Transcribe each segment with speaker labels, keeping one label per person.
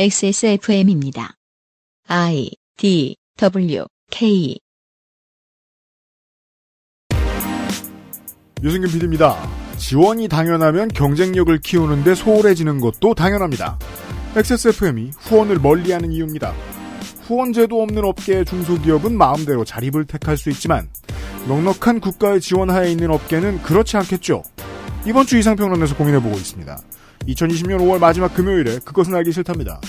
Speaker 1: XSFM입니다. I D W K
Speaker 2: 유승균 PD입니다. 지원이 당연하면 경쟁력을 키우는데 소홀해지는 것도 당연합니다. XSFM이 후원을 멀리하는 이유입니다. 후원제도 없는 업계의 중소기업은 마음대로 자립을 택할 수 있지만 넉넉한 국가의 지원 하에 있는 업계는 그렇지 않겠죠. 이번 주 이상평론에서 고민해보고 있습니다. 2020년 5월 마지막 금요일에 그것은 알기 싫답니다.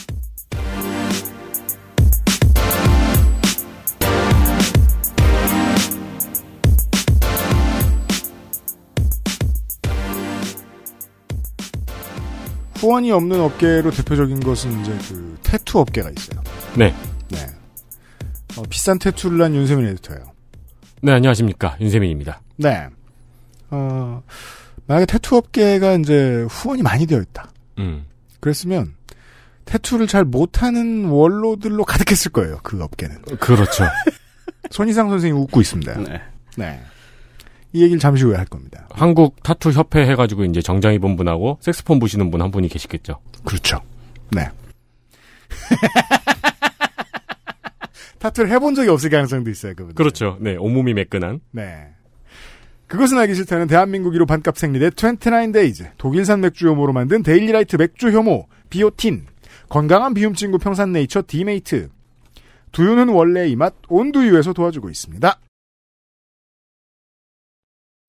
Speaker 2: 후원이 없는 업계로 대표적인 것은 이제 그 태투 업계가 있어요.
Speaker 3: 네.
Speaker 2: 네. 어, 비싼 태투를 한 윤세민 에디터예요.
Speaker 3: 네, 안녕하십니까. 윤세민입니다.
Speaker 2: 네. 어, 만약에 태투 업계가 이제 후원이 많이 되어 있다.
Speaker 3: 음.
Speaker 2: 그랬으면 태투를 잘 못하는 원로들로 가득했을 거예요. 그 업계는.
Speaker 3: 그렇죠.
Speaker 2: 손희상 선생님 웃고 있습니다.
Speaker 4: 네.
Speaker 2: 네. 이 얘기를 잠시 후에 할 겁니다.
Speaker 3: 한국 타투 협회 해가지고 이제 정장 입은 분하고 색스폰 부시는 분 한 분이 계시겠죠.
Speaker 2: 그렇죠. 네. 타투를 해본 적이 없을 가능성도 있어요. 그분.
Speaker 3: 그렇죠. 네, 온몸이 매끈한.
Speaker 2: 네. 그것은 알기 싫다는 대한민국 1호 반값 생리대 29데이즈 독일산 맥주 효모로 만든 데일리라이트 맥주 효모 비오틴 건강한 비움 친구 평산 네이처 디메이트 두유는 원래 이 맛 온두유에서 도와주고 있습니다.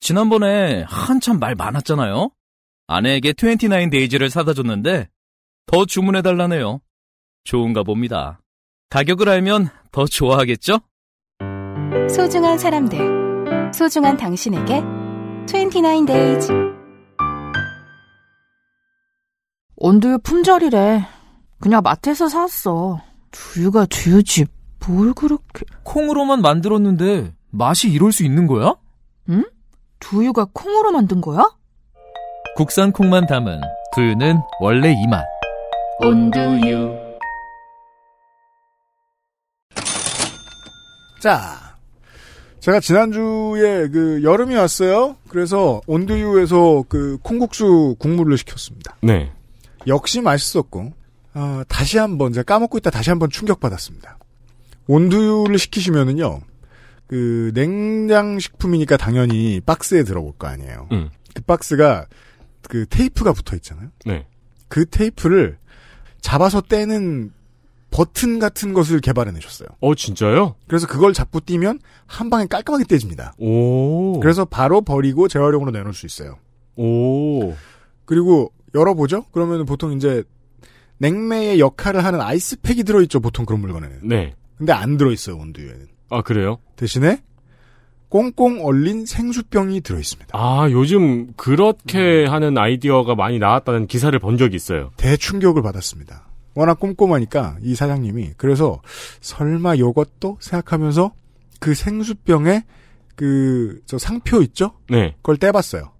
Speaker 4: 지난번에 한참 말 많았잖아요. 아내에게 29데이즈를 사다 줬는데 더 주문해 달라네요. 좋은가 봅니다. 가격을 알면 더 좋아하겠죠?
Speaker 5: 소중한 사람들, 소중한 당신에게 29days.
Speaker 6: 온두유 품절이래. 그냥 마트에서 샀어. 두유가 두유지. 뭘 그렇게...
Speaker 4: 콩으로만 만들었는데 맛이 이럴 수 있는 거야?
Speaker 6: 응? 두유가 콩으로 만든 거야?
Speaker 4: 국산 콩만 담은 두유는 원래 이 맛.
Speaker 5: 온두유.
Speaker 2: 자, 제가 지난주에 그 여름이 왔어요. 그래서 온두유에서 그 콩국수 국물을 시켰습니다.
Speaker 3: 네.
Speaker 2: 역시 맛있었고 어, 다시 한번 제가 까먹고 있다 다시 한번 충격받았습니다. 온두유를 시키시면은요. 그 냉장식품이니까 당연히 박스에 들어올 거 아니에요.
Speaker 3: 음.
Speaker 2: 그 박스가 그 테이프가 붙어 있잖아요.
Speaker 3: 네.
Speaker 2: 그 테이프를 잡아서 떼는 버튼 같은 것을 개발해 내셨어요.
Speaker 3: 어, 진짜요?
Speaker 2: 그래서 그걸 잡고 뛰면 한 방에 깔끔하게 떼집니다.
Speaker 3: 오.
Speaker 2: 그래서 바로 버리고 재활용으로 내놓을 수 있어요.
Speaker 3: 오.
Speaker 2: 그리고 열어보죠? 그러면 보통 이제 냉매의 역할을 하는 아이스팩이 들어있죠. 보통 그런 물건에는.
Speaker 3: 네.
Speaker 2: 근데 안 들어있어요. 온두유에는.
Speaker 3: 아, 그래요?
Speaker 2: 대신에 꽁꽁 얼린 생수병이 들어있습니다.
Speaker 3: 아, 요즘 그렇게 하는 아이디어가 많이 나왔다는 기사를 본 적이 있어요.
Speaker 2: 대충격을 받았습니다. 워낙 꼼꼼하니까 이 사장님이 그래서 설마 요것도 생각하면서 그 생수병에 그 저 상표 있죠?
Speaker 3: 네.
Speaker 2: 그걸 떼봤어요.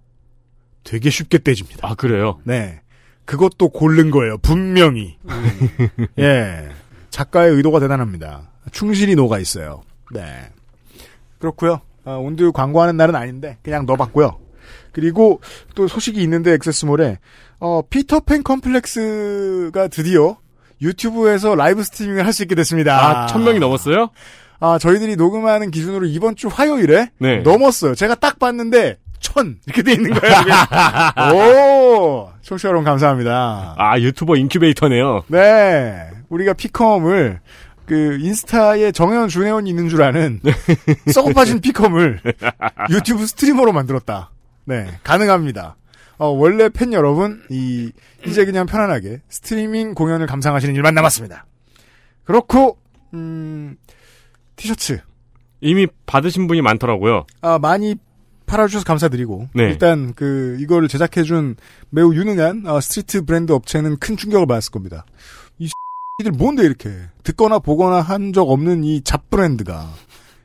Speaker 2: 되게 쉽게 떼집니다.
Speaker 3: 아, 그래요?
Speaker 2: 네. 그것도 고른 거예요. 분명히. 예. 작가의 의도가 대단합니다. 충실히 녹아 있어요. 네. 그렇고요. 아, 온두유 광고하는 날은 아닌데 그냥 넣어봤고요. 그리고 또 소식이 있는데 액세스몰에 어, 피터팬 컴플렉스가 드디어 유튜브에서 live streaming을 할 수 있게 됐습니다.
Speaker 3: 아, 천 명이 넘었어요?
Speaker 2: 아, 저희들이 녹음하는 기준으로 이번 주 화요일에
Speaker 3: 네.
Speaker 2: 넘었어요. 제가 딱 봤는데 천 이렇게 돼 있는 거예요. 오, 청취자 여러분 감사합니다.
Speaker 3: 아, 유튜버 인큐베이터네요.
Speaker 2: 네, 우리가 피컴을 그 인스타에 정회원 준회원이 있는 줄 아는 썩어 빠진 피컴을 유튜브 streamer로 만들었다. 네, 가능합니다. 어, 원래 팬 여러분, 이, 이제 그냥 편안하게 스트리밍 공연을 감상하시는 일만 남았습니다. 그렇고, 음, 티셔츠.
Speaker 3: 이미 받으신 분이 많더라고요.
Speaker 2: 아, 많이 팔아주셔서 감사드리고.
Speaker 3: 네.
Speaker 2: 일단, 그, 이거를 제작해준 매우 유능한 어, 스트리트 브랜드 업체는 큰 충격을 받았을 겁니다. 이 이들 뭔데 이렇게 듣거나 보거나 한 적 없는 이 잡 브랜드가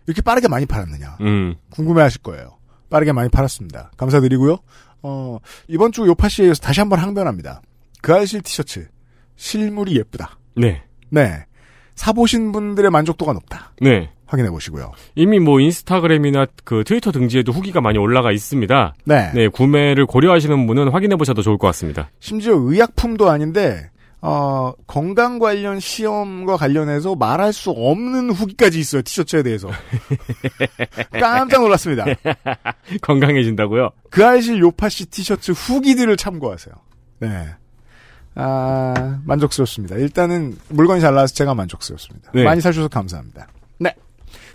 Speaker 2: 이렇게 빠르게 많이 팔았느냐.
Speaker 3: 음.
Speaker 2: 궁금해 하실 거예요. 빠르게 많이 팔았습니다. 감사드리고요. 어, 이번 주 요파시에 서 다시 한번 항변합니다. 그 알실 티셔츠. 실물이 예쁘다.
Speaker 3: 네.
Speaker 2: 네. 사보신 분들의 만족도가 높다.
Speaker 3: 네.
Speaker 2: 확인해 보시고요.
Speaker 3: 이미 뭐 인스타그램이나 그 트위터 등지에도 후기가 많이 올라가 있습니다.
Speaker 2: 네.
Speaker 3: 네, 구매를 고려하시는 분은 확인해 보셔도 좋을 것 같습니다.
Speaker 2: 심지어 의약품도 아닌데 어, 건강 관련 시험과 관련해서 말할 수 없는 후기까지 있어요. 티셔츠에 대해서. 깜짝 놀랐습니다.
Speaker 3: 건강해진다고요?
Speaker 2: 그 알실 요파시 티셔츠 후기들을 참고하세요. 네. 아, 만족스럽습니다. 일단은 물건이 잘 나와서 제가 만족스럽습니다.
Speaker 3: 네.
Speaker 2: 많이 사주셔서 감사합니다. 네.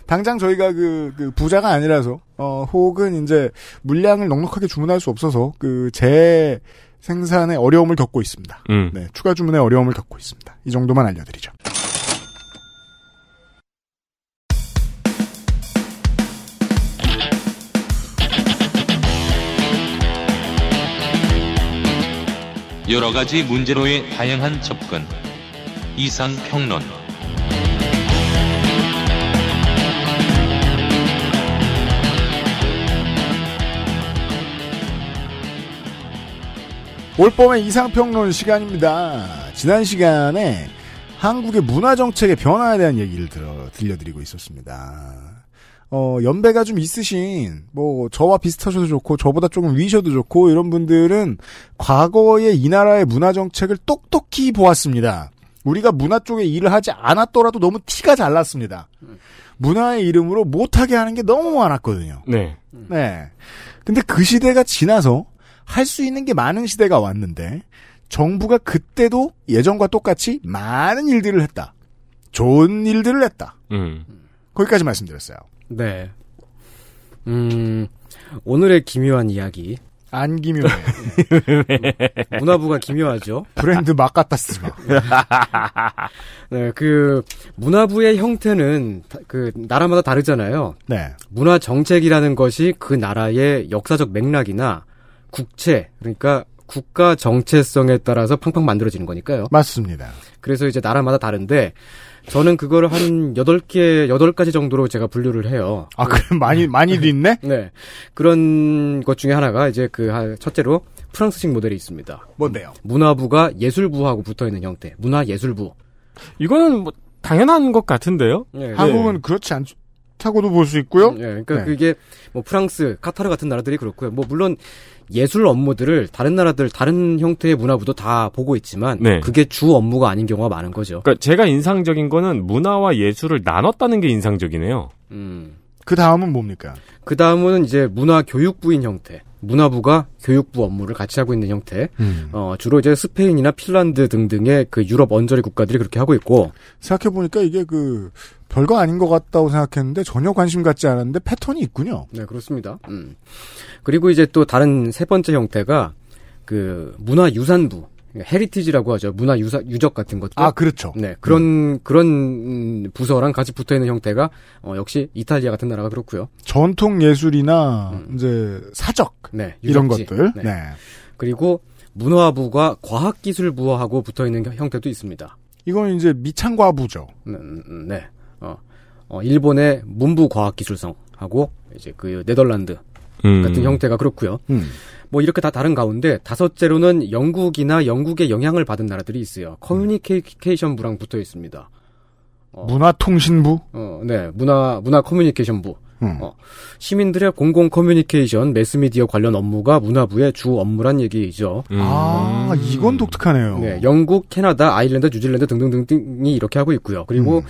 Speaker 2: 당장 저희가 그, 그 부자가 아니라서, 어, 혹은 이제 물량을 넉넉하게 주문할 수 없어서 그재 생산에 어려움을 겪고 있습니다.
Speaker 3: 음.
Speaker 2: 네. 추가 주문에 어려움을 겪고 있습니다. 이 정도만 알려드리죠.
Speaker 7: 여러 가지 문제로의 다양한 접근. 이상 평론.
Speaker 2: 올봄의 이상평론 시간입니다. 지난 시간에 한국의 문화정책의 변화에 대한 얘기를 들어, 들려드리고 있었습니다. 어, 연배가 좀 있으신, 뭐, 저와 비슷하셔도 좋고, 저보다 조금 위셔도 좋고, 이런 분들은 과거의 이 나라의 문화정책을 똑똑히 보았습니다. 우리가 문화 쪽에 일을 하지 않았더라도 너무 티가 잘 났습니다. 문화의 이름으로 못하게 하는 게 너무 많았거든요.
Speaker 3: 네.
Speaker 2: 네. 근데 그 시대가 지나서 할 수 있는 게 많은 시대가 왔는데 정부가 그때도 예전과 똑같이 많은 일들을 했다. 좋은 일들을 했다.
Speaker 3: 음.
Speaker 2: 거기까지 말씀드렸어요.
Speaker 8: 네. 음, 오늘의 기묘한 이야기.
Speaker 2: 안 기묘해.
Speaker 8: 문화부가 기묘하죠.
Speaker 2: 브랜드 막 갖다 쓰지 마.
Speaker 8: 네, 그, 문화부의 형태는, 다- 그, 나라마다 다르잖아요.
Speaker 2: 네.
Speaker 8: 문화 정책이라는 것이 그 나라의 역사적 맥락이나 국채, 그러니까 국가 정체성에 따라서 팡팡 만들어지는 거니까요.
Speaker 2: 맞습니다.
Speaker 8: 그래서 이제 나라마다 다른데, 저는 그거를 한 8개, 8가지 정도로 제가 분류를 해요.
Speaker 2: 아, 그래 많이 많이도 있네.
Speaker 8: 네. 그런 것 중에 하나가 이제 그, 하- 첫째로 프랑스식 모델이 있습니다.
Speaker 2: 뭔데요?
Speaker 8: 문화부가 예술부하고 붙어 있는 형태. 문화예술부.
Speaker 3: 이거는 뭐 당연한 것 같은데요?
Speaker 8: 네,
Speaker 2: 한국은 그렇지 않 다고도 볼 수 있고요.
Speaker 8: 예, 그러니까
Speaker 2: 네.
Speaker 8: 그게 뭐 프랑스, 카타르 같은 나라들이 그렇고요. 뭐 물론 예술 업무들을 다른 나라들 다른 형태의 문화부도 다 보고 있지만
Speaker 3: 네.
Speaker 8: 그게 주 업무가 아닌 경우가 많은 거죠.
Speaker 3: 그러니까 제가 인상적인 거는 문화와 예술을 나눴다는 게 인상적이네요.
Speaker 8: 음.
Speaker 2: 그 다음은 뭡니까?
Speaker 8: 그 다음은 이제 문화 교육부인 형태. 문화부가 교육부 업무를 같이 하고 있는 형태. 어, 주로 이제 스페인이나 핀란드 등등의 그 유럽 언저리 국가들이 그렇게 하고 있고,
Speaker 2: 생각해 보니까 이게 그, 별거 아닌 것 같다고 생각했는데 전혀 관심 갖지 않았는데 패턴이 있군요.
Speaker 8: 네, 그렇습니다. 음. 그리고 이제 또 다른 세 번째 형태가 그 문화유산부, heritage라고 하죠. 문화 유사, 유적 같은 것들.
Speaker 2: 아, 그렇죠.
Speaker 8: 네, 그런, 그런 음, 부서랑 같이 붙어 있는 형태가, 어, 역시 이탈리아 같은 나라가 그렇고요.
Speaker 2: 전통 예술이나 이제 사적
Speaker 8: 네,
Speaker 2: 이런
Speaker 8: 유적지.
Speaker 2: 것들.
Speaker 8: 네.
Speaker 2: 네.
Speaker 8: 그리고 문화부가 과학기술부하고 붙어 있는 형- 형태도 있습니다.
Speaker 2: 이건 이제 미창과부죠.
Speaker 8: 음, 음, 네. 어, 어, 일본의 문부과학기술성하고 이제 그 네덜란드
Speaker 3: 음.
Speaker 8: 같은 형태가 그렇고요.
Speaker 2: 음.
Speaker 8: 뭐 이렇게 다 다른 가운데 다섯째로는 영국이나 영국의 영향을 받은 나라들이 있어요. 커뮤니케이션 부랑 붙어 있습니다. 어,
Speaker 2: 문화통신부.
Speaker 8: 어, 네, 문화 문화 커뮤니케이션부.
Speaker 2: 음.
Speaker 8: 어, 시민들의 공공 커뮤니케이션, 매스미디어 관련 업무가 문화부의 주 업무란 얘기죠.
Speaker 3: 음.
Speaker 2: 아, 이건 독특하네요.
Speaker 8: 네, 영국, 캐나다, 아일랜드, 뉴질랜드 등등등등이 이렇게 하고 있고요. 그리고
Speaker 2: 음.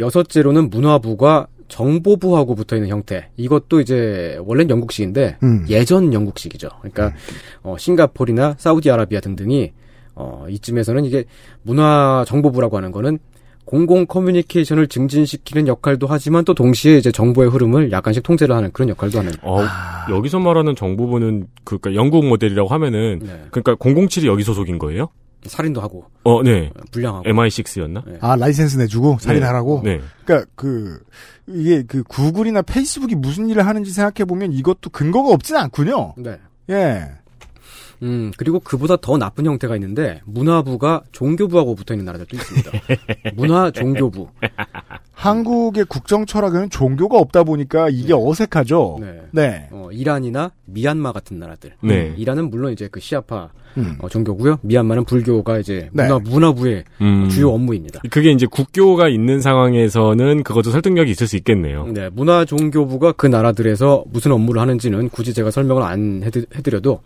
Speaker 8: 여섯째로는 문화부가 정보부하고 붙어 있는 형태. 이것도 이제 원래는 영국식인데
Speaker 2: 음.
Speaker 8: 예전 영국식이죠. 그러니까 어, 싱가포르나 사우디아라비아 등등이 어, 이쯤에서는 이게 문화 정보부라고 하는 거는 공공 커뮤니케이션을 증진시키는 역할도 하지만 또 동시에 이제 정보의 흐름을 약간씩 통제를 하는 그런 역할도 하는.
Speaker 3: 어, 여기서 말하는 정보부는 그니까 영국 모델이라고 하면은
Speaker 8: 네.
Speaker 3: 그러니까 007이 여기 소속인 거예요?
Speaker 8: 살인도 하고
Speaker 3: 어, 네.
Speaker 8: 불량하고.
Speaker 3: MI6였나?
Speaker 2: 아, 라이센스 내주고 살인하라고?
Speaker 3: 네.
Speaker 2: 그러니까 그 이게 그 구글이나 페이스북이 무슨 일을 하는지 생각해 보면 이것도 근거가 없진 않군요.
Speaker 8: 네.
Speaker 2: 예.
Speaker 8: 음, 그리고 그보다 더 나쁜 형태가 있는데, 문화부가 종교부하고 붙어 있는 나라들도 있습니다. 문화 종교부.
Speaker 2: 한국의 국정 철학에는 종교가 없다 보니까 이게 어색하죠.
Speaker 8: 네.
Speaker 2: 네.
Speaker 8: 어, 이란이나 미얀마 같은 나라들.
Speaker 3: 네.
Speaker 8: 이란은 물론 이제 그 시아파
Speaker 2: 음.
Speaker 8: 어, 종교고요. 미얀마는 불교가 이제
Speaker 2: 네.
Speaker 8: 문화, 문화부의
Speaker 3: 음.
Speaker 8: 주요 업무입니다.
Speaker 3: 그게 이제 국교가 있는 상황에서는 그것도 설득력이 있을 수 있겠네요.
Speaker 8: 네, 문화 종교부가 그 나라들에서 무슨 업무를 하는지는 굳이 제가 설명을 안 해드, 해드려도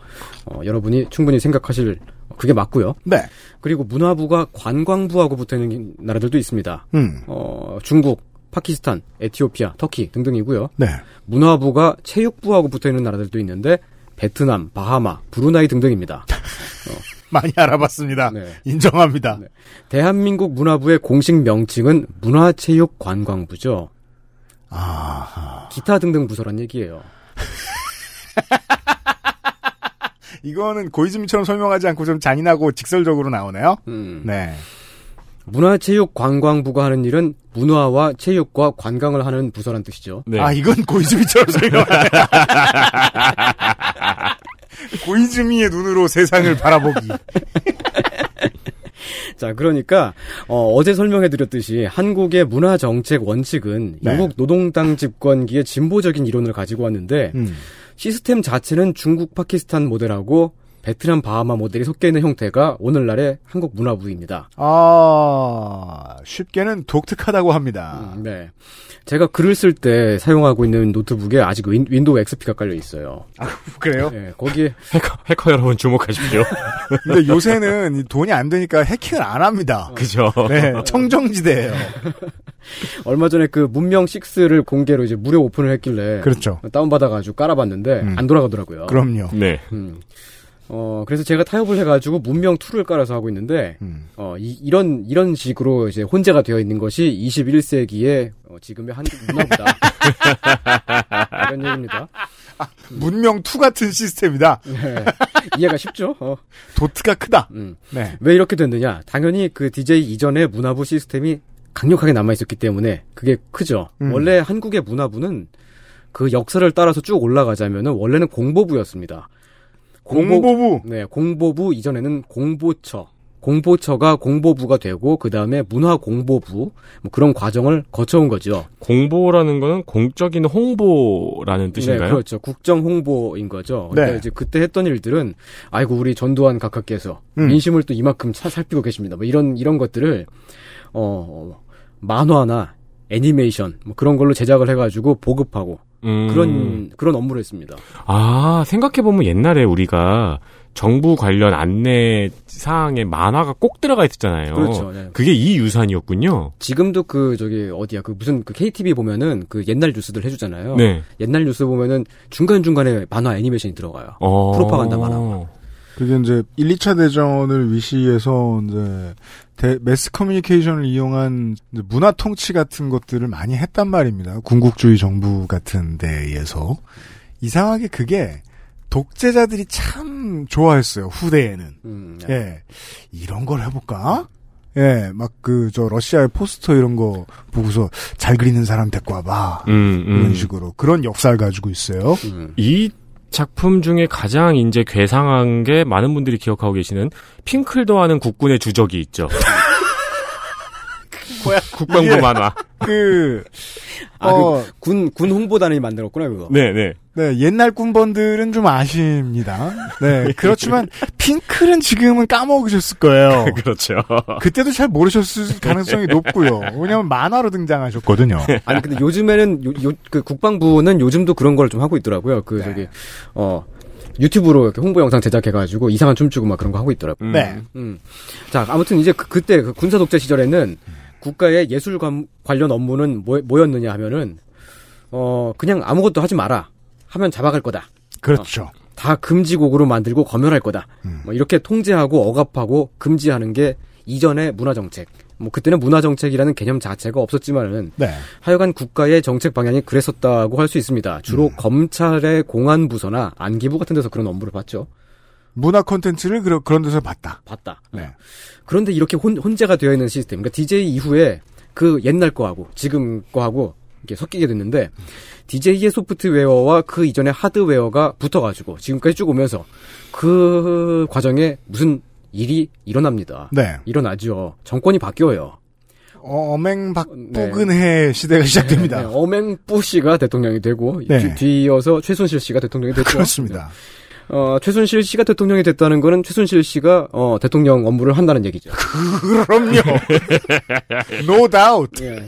Speaker 8: 어, 여러분이 충분히 생각하실 그게 맞고요.
Speaker 2: 네.
Speaker 8: 그리고 문화부가 관광부하고 붙어 있는 나라들도 있습니다.
Speaker 2: 음.
Speaker 8: 어, 중국, 파키스탄, 에티오피아, 터키 등등이고요.
Speaker 2: 네.
Speaker 8: 문화부가 체육부하고 붙어 있는 나라들도 있는데 베트남, 바하마, 브루나이 등등입니다.
Speaker 2: 많이 알아봤습니다.
Speaker 8: 네.
Speaker 2: 인정합니다.
Speaker 8: 네. 대한민국 문화부의 공식 명칭은 문화체육관광부죠.
Speaker 2: 아,
Speaker 8: 기타 등등 부서란 얘기예요.
Speaker 2: 이거는 고이즈미처럼 설명하지 않고 좀 잔인하고 직설적으로 나오네요.
Speaker 8: 음.
Speaker 2: 네.
Speaker 8: 문화체육관광부가 하는 일은 문화와 체육과 관광을 하는 부서란 뜻이죠.
Speaker 3: 네.
Speaker 2: 아, 이건 고이즈미처럼 설명하네. 고이즈미의 눈으로 세상을 바라보기.
Speaker 8: 자, 그러니까 어, 제 설명해드렸듯이 한국의 문화 정책 원칙은
Speaker 2: 네.
Speaker 8: 영국 노동당 집권기의 진보적인 이론을 가지고 왔는데
Speaker 2: 음.
Speaker 8: 시스템 자체는 중국, 파키스탄 모델하고 베트남, 바하마 모델이 섞여 있는 형태가 오늘날의 한국 문화부입니다.
Speaker 2: 아, 쉽게는 독특하다고 합니다.
Speaker 8: 음, 네. 제가 글을 쓸 때 사용하고 있는 노트북에 아직 윈, 윈도우 XP가 깔려 있어요.
Speaker 2: 그래요?
Speaker 8: 네, 거기에
Speaker 3: 해커, 해커 여러분 주목하십시오.
Speaker 2: 근데 요새는 이 돈이 안 되니까 해킹을 안 합니다.
Speaker 3: 그죠?
Speaker 2: 네, 청정지대예요.
Speaker 8: 얼마 전에 그 문명 6를 공개로 이제 무료 오픈을 했길래
Speaker 2: 그렇죠.
Speaker 8: 다운받아가지고 깔아봤는데
Speaker 2: 음.
Speaker 8: 안 돌아가더라고요.
Speaker 2: 그럼요.
Speaker 3: 네.
Speaker 8: 음. 어, 그래서 제가 타협을 해가지고 문명 2를 깔아서 하고 있는데,
Speaker 2: 음.
Speaker 8: 어, 이, 런 이런 식으로 이제 혼재가 되어 있는 것이 21세기의 어, 지금의 한국 문화보다. 이런 얘기입니다.
Speaker 2: 문명 2 같은 시스템이다.
Speaker 8: 네. 이해가 쉽죠? 어,
Speaker 2: 도트가 크다.
Speaker 8: 음.
Speaker 2: 네.
Speaker 8: 왜 이렇게 됐느냐? 당연히 그 DJ 이전의 문화부 시스템이 강력하게 남아 있었기 때문에 그게 크죠.
Speaker 2: 음.
Speaker 8: 원래 한국의 문화부는 그 역사를 따라서 쭉 올라가자면은 원래는 공보부였습니다. 공보-
Speaker 2: 공보부.
Speaker 8: 네, 공보부 이전에는 공보처. 공보처가 공보부가 되고 그 다음에 문화공보부 뭐 그런 과정을 거쳐온 거죠.
Speaker 3: 공보라는 거는 공적인 홍보라는 뜻인가요?
Speaker 8: 네, 그렇죠. 국정 홍보인 거죠. 그러니까
Speaker 2: 네.
Speaker 8: 이제 그때 했던 일들은 아이고 우리 전두환 각하께서
Speaker 2: 음.
Speaker 8: 민심을 또 이만큼 차- 살피고 계십니다. 뭐 이런 이런 것들을 어 만화나 애니메이션 뭐 그런 걸로 제작을 해가지고 보급하고
Speaker 3: 음.
Speaker 8: 그런 그런 업무를 했습니다.
Speaker 3: 아, 생각해 보면 옛날에 우리가 정부 관련 안내 사항에 만화가 꼭 들어가 있었잖아요.
Speaker 8: 그렇죠. 네.
Speaker 3: 그게 이 유산이었군요.
Speaker 8: 지금도 그 저기 어디야 그 무슨 그 KTV 보면은 그 옛날 뉴스들 해주잖아요.
Speaker 3: 네.
Speaker 8: 옛날 뉴스 보면은 중간 중간에 만화 애니메이션이 들어가요.
Speaker 3: 어.
Speaker 8: 프로파간다 만화.
Speaker 2: 그게 이제 1, 2차 대전을 위시해서 이제 대- 매스 커뮤니케이션을 이용한 문화 통치 같은 것들을 많이 했단 말입니다. 군국주의 정부 같은 데에서 이상하게 그게 독재자들이 참 좋아했어요. 후대에는.
Speaker 8: 음,
Speaker 2: 예. 이런 걸 해볼까? 예, 막 그, 저, 러시아의 포스터 이런 거 보고서 잘 그리는 사람 데리고 와봐.
Speaker 3: 음, 음.
Speaker 2: 이런 식으로. 그런 역사를 가지고 있어요.
Speaker 8: 음.
Speaker 3: 이 작품 중에 가장 이제 괴상한 게 많은 분들이 기억하고 계시는 핑클도 하는 국군의 주적이 있죠.
Speaker 2: 뭐야?
Speaker 3: 국방부
Speaker 2: 이게-
Speaker 3: 만화.
Speaker 2: 그,
Speaker 8: 아,
Speaker 2: 어,
Speaker 8: 군, 군 홍보단이 만들었구나, 그거.
Speaker 3: 네, 네.
Speaker 2: 네, 옛날 군번들은 좀 아쉽니다. 네, 그렇지만 핑클은 지금은 까먹으셨을 거예요.
Speaker 3: 그렇죠.
Speaker 2: 그때도 잘 모르셨을 가능성이 높고요. 왜냐면 만화로 등장하셨거든요.
Speaker 8: 아니, 근데 요즘에는, 요, 요- 그 국방부는 요즘도 그런 걸 좀 하고 있더라고요. 그,
Speaker 2: 네.
Speaker 8: 저기, 어, 유튜브로 이렇게 홍보 영상 제작해가지고 이상한 춤추고 막 그런 거 하고 있더라고요.
Speaker 3: 음.
Speaker 2: 네.
Speaker 8: 음. 자, 아무튼 이제 그, 때 그 군사 독재 시절에는 국가의 예술 관, 관련 업무는 뭐, 뭐였느냐 하면은, 어, 그냥 아무것도 하지 마라. 하면 잡아갈 거다.
Speaker 2: 그렇죠.
Speaker 8: 다 금지곡으로 만들고 검열할 거다.
Speaker 2: 음.
Speaker 8: 뭐 이렇게 통제하고 억압하고 금지하는 게 이전의 문화 정책. 뭐 그때는 문화 정책이라는 개념 자체가 없었지만은
Speaker 2: 네.
Speaker 8: 하여간 국가의 정책 방향이 그랬었다고 할 수 있습니다. 주로
Speaker 2: 음.
Speaker 8: 검찰의 공안 부서나 안기부 같은 데서 그런 업무를 봤죠.
Speaker 2: 문화 콘텐츠를 그런, 그런 데서 봤다.
Speaker 8: 봤다.
Speaker 2: 네.
Speaker 8: 그런데 이렇게 혼, 혼재가 되어 있는 시스템. 그러니까 DJ 이후에 그 옛날 거하고 지금 거하고 이렇게 섞이게 됐는데 DJ의 소프트웨어와 그 이전의 하드웨어가 붙어가지고 지금까지 쭉 오면서 그 과정에 무슨 일이 일어납니다.
Speaker 2: 네.
Speaker 8: 일어나죠. 정권이 바뀌어요.
Speaker 2: 어, 어맹박부근해 시대가 시작됩니다.
Speaker 8: 네, 어맹뿌 씨가 대통령이 되고
Speaker 2: 네.
Speaker 8: 뒤- 뒤이어서 최순실 씨가 대통령이 됐죠.
Speaker 2: 그렇습니다.
Speaker 8: 어, 최순실 씨가 대통령이 됐다는 거는 최순실 씨가 어, 대통령 업무를 한다는 얘기죠.
Speaker 2: 그럼요. no doubt.
Speaker 8: 예.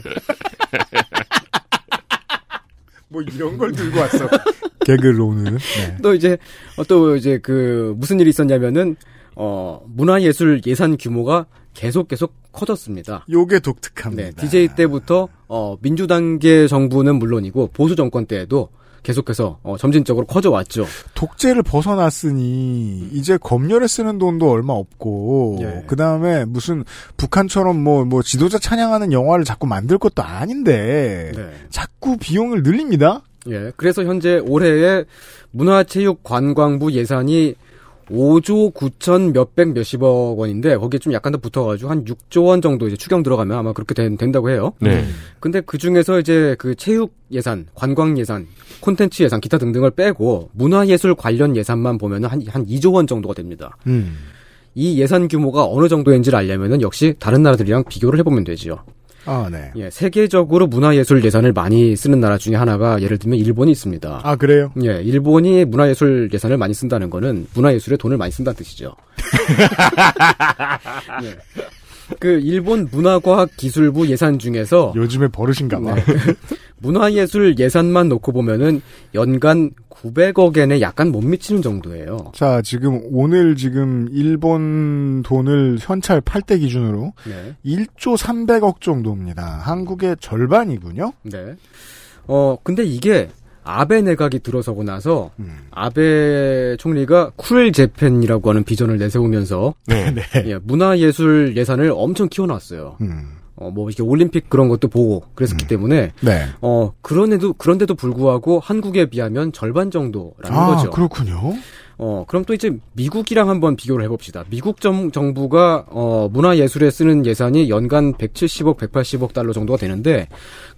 Speaker 2: 뭐 이런 걸 들고 왔어. 오늘은. 네.
Speaker 8: 또 이제 어, 또 이제 그 무슨 일이 있었냐면은 어, 문화예술 예산 규모가 계속 계속 커졌습니다.
Speaker 2: 요게 독특합니다.
Speaker 8: 네, DJ 때부터 어, 민주당계 정부는 물론이고 보수 정권 때에도 계속해서 어, 점진적으로 커져 왔죠.
Speaker 2: 독재를 벗어났으니 이제 검열에 쓰는 돈도 얼마 없고
Speaker 8: 예.
Speaker 2: 그 다음에 무슨 북한처럼 뭐뭐 지도자 찬양하는 영화를 자꾸 만들 것도 아닌데
Speaker 8: 네.
Speaker 2: 자꾸 비용을 늘립니다.
Speaker 8: 예. 그래서 현재 올해에 문화체육관광부 예산이 5조 9천 몇백 몇십억 원인데 거기에 좀 약간 더 붙어가지고 한 6조 원 정도 이제 추경 들어가면 아마 그렇게 된, 된다고 해요.
Speaker 3: 네.
Speaker 8: 근데 그 중에서 이제 그 체육 예산, 관광 예산, 콘텐츠 예산, 기타 등등을 빼고 문화예술 관련 예산만 보면은 한, 한 2조 원 정도가 됩니다.
Speaker 2: 음.
Speaker 8: 이 예산 규모가 어느 정도인지를 알려면은 역시 다른 나라들이랑 비교를 해보면 되지요.
Speaker 2: 아, 네.
Speaker 8: 예, 세계적으로 문화예술 예산을 많이 쓰는 나라 중에 하나가 예를 들면 일본이 있습니다.
Speaker 2: 아, 그래요?
Speaker 8: 예, 일본이 문화예술 예산을 많이 쓴다는 거는 문화예술에 돈을 많이 쓴다는 뜻이죠. 예. 그 일본 문화과학기술부 예산 중에서
Speaker 2: 요즘에 버릇인가 봐.
Speaker 8: 네. 문화예술 예산만 놓고 보면은 연간 900억 엔에 약간 못 미치는 정도예요.
Speaker 2: 자, 지금 오늘 지금 일본 돈을 현찰 8대 기준으로
Speaker 8: 네.
Speaker 2: 1조 300억 정도입니다. 한국의 절반이군요.
Speaker 8: 네. 어, 근데 이게 아베 내각이 들어서고 나서
Speaker 2: 음.
Speaker 8: 아베 총리가 쿨 재팬이라고 하는 비전을 내세우면서
Speaker 3: 네.
Speaker 8: 예, 문화예술 예산을 엄청 키워놨어요.
Speaker 2: 음.
Speaker 8: 어, 뭐 이렇게 올림픽 그런 것도 보고 그랬었기 때문에
Speaker 2: 네.
Speaker 8: 어 그런데도 그런데도 불구하고 한국에 비하면 절반 정도라는
Speaker 2: 아,
Speaker 8: 거죠.
Speaker 2: 그렇군요.
Speaker 8: 어 그럼 또 이제 미국이랑 한번 비교를 해봅시다. 미국 정, 정부가 어 문화예술에 쓰는 예산이 연간 170억, 180억 달러 정도가 되는데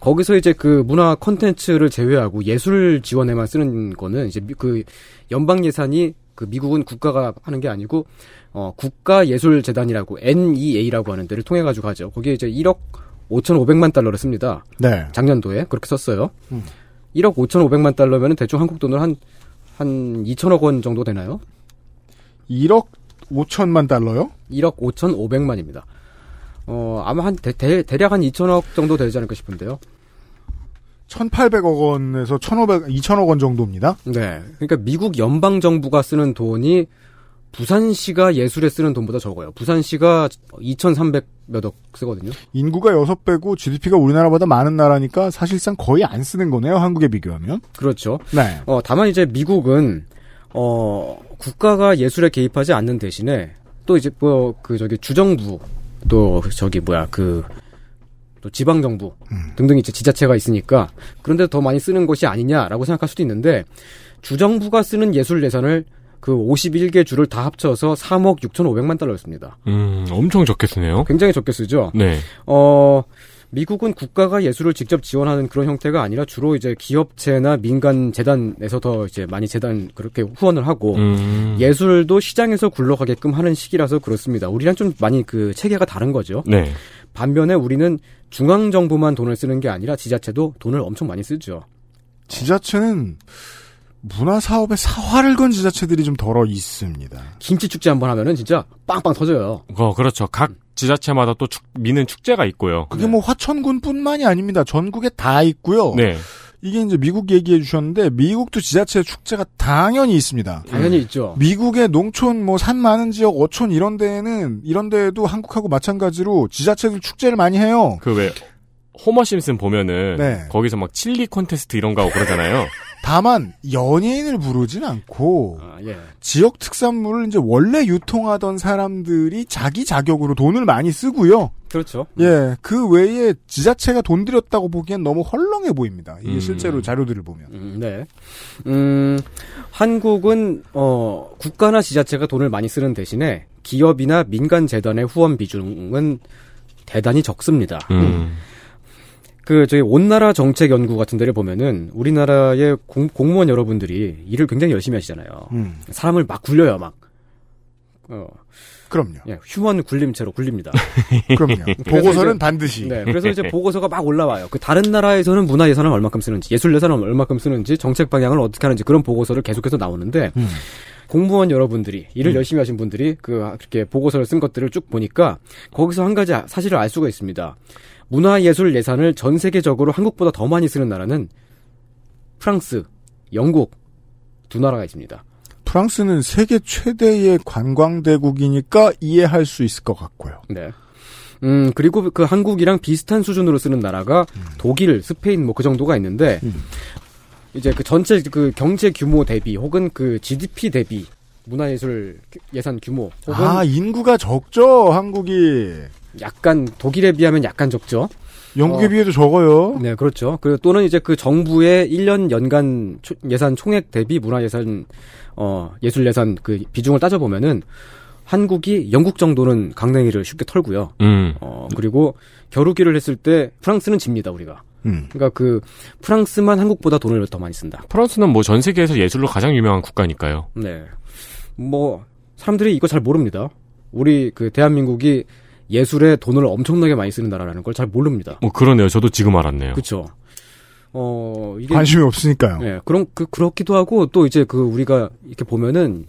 Speaker 8: 거기서 이제 그 문화 콘텐츠를 제외하고 예술 지원에만 쓰는 거는 이제 미- 그 연방 예산이 그 미국은 국가가 하는 게 아니고 어 국가예술재단이라고 NEA라고 하는 데를 통해 가지고 하죠. 거기에 이제 1억 5,500만 달러를 씁니다.
Speaker 2: 네.
Speaker 8: 작년도에 그렇게 썼어요.
Speaker 2: 음.
Speaker 8: 1억 5,500만 달러면은 대충 한국 돈으로 한, 한 2천억 원 정도 되나요?
Speaker 2: 1억 5천만 달러요?
Speaker 8: 1억 5,500만입니다. 어, 아마 한, 대, 대, 대 략 한 2천억 정도 되지 않을까 싶은데요.
Speaker 2: 1,800억 원에서 1,500, 2천억 원 정도입니다.
Speaker 8: 네. 그러니까 미국 연방 정부가 쓰는 돈이 부산시가 예술에 쓰는 돈보다 적어요. 부산시가 2,300 몇 억 쓰거든요.
Speaker 2: 인구가 6배고 GDP가 우리나라보다 많은 나라니까 사실상 거의 안 쓰는 거네요. 한국에 비교하면.
Speaker 8: 그렇죠.
Speaker 2: 네.
Speaker 8: 어, 다만 이제 미국은, 어, 국가가 예술에 개입하지 않는 대신에, 또 이제 뭐, 그 저기 주정부, 또 저기 뭐야, 그, 또 지방정부 등등 이제 지자체가 있으니까, 그런데 더 많이 쓰는 것이 아니냐라고 생각할 수도 있는데, 주정부가 쓰는 예술 예산을 그 51개 주를 다 합쳐서 3억 6,500만 달러였습니다.
Speaker 3: 음, 엄청 적게 쓰네요.
Speaker 8: 굉장히 적게 쓰죠?
Speaker 3: 네.
Speaker 8: 어, 미국은 국가가 예술을 직접 지원하는 그런 형태가 아니라 주로 이제 기업체나 민간 재단에서 더 이제 많이 재단 그렇게 후원을 하고
Speaker 3: 음.
Speaker 8: 예술도 시장에서 굴러가게끔 하는 시기라서 그렇습니다. 우리랑 좀 많이 그 체계가 다른 거죠.
Speaker 3: 네.
Speaker 8: 반면에 우리는 중앙 정부만 돈을 쓰는 게 아니라 지자체도 돈을 엄청 많이 쓰죠.
Speaker 2: 지자체는 문화 사업에 사활을 건 지자체들이 좀 덜어 있습니다.
Speaker 8: 김치 축제 한번 하면은 진짜 빵빵 터져요.
Speaker 3: 어, 그렇죠. 각 지자체마다 또 축, 미는 축제가 있고요.
Speaker 2: 그게 뭐 화천군뿐만이 아닙니다. 전국에 다 있고요.
Speaker 3: 네.
Speaker 2: 이게 이제 미국 얘기해 주셨는데 미국도 지자체 축제가 당연히 있습니다.
Speaker 8: 당연히 있죠.
Speaker 2: 미국의 농촌 뭐 산 많은 지역 어촌 이런 데에는 이런 데에도 한국하고 마찬가지로 지자체들 축제를 많이 해요.
Speaker 3: 그 왜, 호머 심슨 보면은,
Speaker 2: 네.
Speaker 3: 거기서 막 칠리 콘테스트 이런 거 하고 그러잖아요.
Speaker 2: 다만 연예인을 부르진 않고
Speaker 8: 아, 예.
Speaker 2: 지역 특산물을 이제 원래 유통하던 사람들이 자기 자격으로 돈을 많이 쓰고요.
Speaker 8: 그렇죠.
Speaker 2: 예, 그 외에 지자체가 돈 들였다고 보기엔 너무 헐렁해 보입니다. 이게
Speaker 3: 음.
Speaker 2: 실제로 자료들을 보면.
Speaker 8: 음, 네. 음, 한국은, 어, 국가나 지자체가 돈을 많이 쓰는 대신에 기업이나 민간 재단의 후원 비중은 대단히 적습니다.
Speaker 3: 음.
Speaker 8: 그, 저희 온나라 정책 연구 같은 데를 보면은 우리나라의 공, 공무원 여러분들이 일을 굉장히 열심히 하시잖아요.
Speaker 2: 음,
Speaker 8: 사람을 막 굴려요, 막. 어,
Speaker 2: 그럼요.
Speaker 8: 예, 휴먼 굴림체로 굴립니다.
Speaker 2: 그럼요. 보고서는
Speaker 8: 이제-
Speaker 2: 반드시.
Speaker 8: 네, 그래서 이제 보고서가 막 올라와요. 그 다른 나라에서는 문화 예산을 얼마큼 쓰는지, 예술 예산을 얼마큼 쓰는지, 정책 방향을 어떻게 하는지 그런 보고서를 계속해서 나오는데
Speaker 2: 음.
Speaker 8: 공무원 여러분들이 일을 열심히 하신 분들이 그 이렇게 보고서를 쓴 것들을 쭉 보니까 거기서 한 가지 사실을 알 수가 있습니다. 문화예술 예산을 전 세계적으로 한국보다 더 많이 쓰는 나라는 프랑스, 영국 두 나라가 있습니다.
Speaker 2: 프랑스는 세계 최대의 관광대국이니까 이해할 수 있을 것 같고요.
Speaker 8: 네. 음, 그리고 그 한국이랑 비슷한 수준으로 쓰는 나라가 독일, 스페인 뭐 그 정도가 있는데,
Speaker 2: 음.
Speaker 8: 이제 그 전체 그 경제 규모 대비 혹은 그 GDP 대비 문화예술 예산 규모 혹은
Speaker 2: 아, 인구가 적죠, 한국이.
Speaker 8: 약간 독일에 비하면 약간 적죠.
Speaker 2: 영국에
Speaker 8: 어.
Speaker 2: 비해도 적어요.
Speaker 8: 네, 그렇죠. 그 또는 이제 그 정부의 1년 연간 초- 예산 총액 대비 문화 예산 어 예술 예산 그 비중을 따져 보면은 한국이 영국 정도는 강냉이를 쉽게 털고요.
Speaker 3: 음.
Speaker 8: 어 그리고 겨루기를 했을 때 프랑스는 집니다, 우리가.
Speaker 2: 음.
Speaker 8: 그러니까 그 프랑스만 한국보다 돈을 더 많이 쓴다.
Speaker 3: 프랑스는 뭐 전 세계에서 예술로 가장 유명한 국가니까요.
Speaker 8: 네. 뭐 사람들이 이거 잘 모릅니다. 우리 그 대한민국이 예술에 돈을 엄청나게 많이 쓰는 나라라는 걸 잘 모릅니다.
Speaker 3: 뭐 그러네요. 저도 지금 알았네요.
Speaker 8: 그렇죠. 어 이게
Speaker 2: 관심이 없으니까요.
Speaker 8: 네, 그런 그 그렇기도 하고 또 이제 그 우리가 이렇게 보면은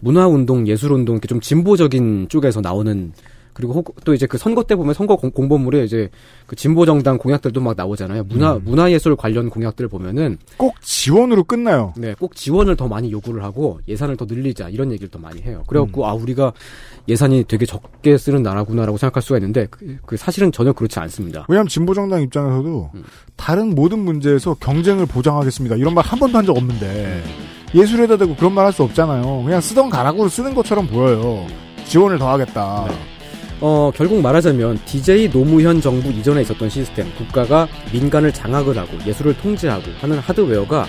Speaker 8: 문화 운동, 예술 운동 이렇게 좀 진보적인 쪽에서 나오는 그리고 혹, 또 이제 그 선거 때 보면 선거 공, 공보물에 이제 그 진보 정당 공약들도 막 나오잖아요. 문화 문화 예술 관련 공약들 보면은
Speaker 2: 꼭 지원으로 끝나요.
Speaker 8: 네, 꼭 지원을 더 많이 요구를 하고 예산을 더 늘리자 이런 얘기를 더 많이 해요. 그래갖고 아 우리가 예산이 되게 적게 쓰는 나라구나라고 생각할 수가 있는데 그, 그 사실은 전혀 그렇지 않습니다.
Speaker 2: 왜냐하면 진보 정당 입장에서도
Speaker 8: 음.
Speaker 2: 다른 모든 문제에서 경쟁을 보장하겠습니다. 이런 말 한 번도 한 적 없는데
Speaker 8: 음.
Speaker 2: 예술에다 대고 그런 말 할 수 없잖아요. 그냥 쓰던 가락으로 쓰는 것처럼 보여요. 지원을 더 하겠다.
Speaker 8: 네. 어, 결국 말하자면 DJ 노무현 정부 이전에 있었던 시스템, 국가가 민간을 장악을 하고 예술을 통제하고 하는 하드웨어가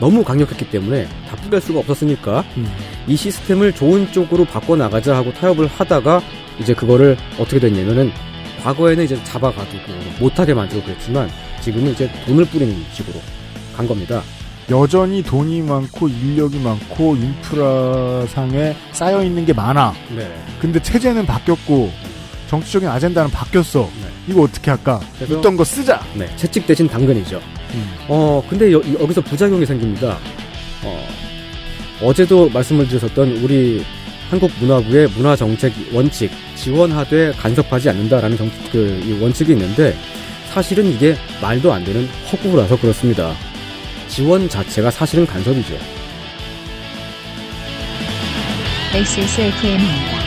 Speaker 8: 너무 강력했기 때문에 다 뿌릴 수가 없었으니까
Speaker 2: 음.
Speaker 8: 이 시스템을 좋은 쪽으로 바꿔나가자 하고 타협을 하다가 이제 그거를 어떻게 됐냐면은 과거에는 이제 잡아가지고 못하게 만들고 그랬지만 지금은 이제 돈을 뿌리는 식으로 간 겁니다.
Speaker 2: 여전히 돈이 많고 인력이 많고 인프라상에 쌓여 있는 게 많아.
Speaker 8: 네.
Speaker 2: 근데 체제는 바뀌었고 정치적인 아젠다는 바뀌었어.
Speaker 8: 네.
Speaker 2: 이거 어떻게 할까? 있던 거 쓰자.
Speaker 8: 네, 채찍 대신 당근이죠. 어, 근데 여, 기서 부작용이 생깁니다. 어, 어제도 말씀을 드렸었던 우리 한국 문화부의 문화정책 원칙, 지원하되 간섭하지 않는다라는 정, 그, 이 원칙이 있는데, 사실은 이게 말도 안 되는 허구라서 그렇습니다. 지원 자체가 사실은 간섭이죠.
Speaker 1: XSFM입니다.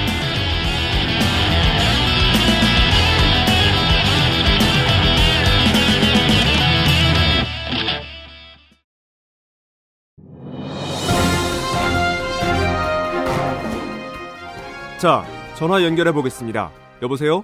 Speaker 9: 자, 전화 연결해 보겠습니다. 여보세요?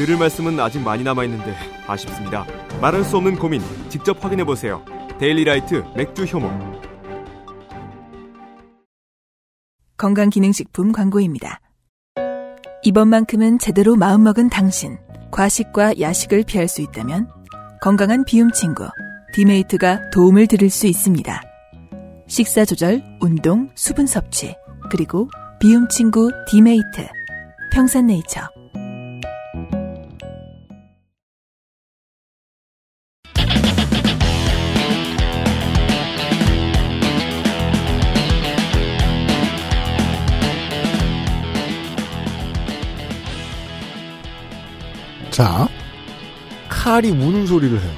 Speaker 9: 들을 말씀은 아직 많이 남아 있는데 아쉽습니다. 말할 수 없는 고민 직접 확인해 보세요. 데일리라이트 맥주 효모.
Speaker 10: 건강기능식품 광고입니다. 이번만큼은 제대로 마음먹은 당신. 과식과 야식을 피할 수 있다면 건강한 비움 친구 디메이트가 도움을 드릴 수 있습니다. 식사 조절, 운동, 수분 섭취, 그리고 비움 친구 디메이트. 평산네이처.
Speaker 2: 자, 칼이 우는 소리를 해요.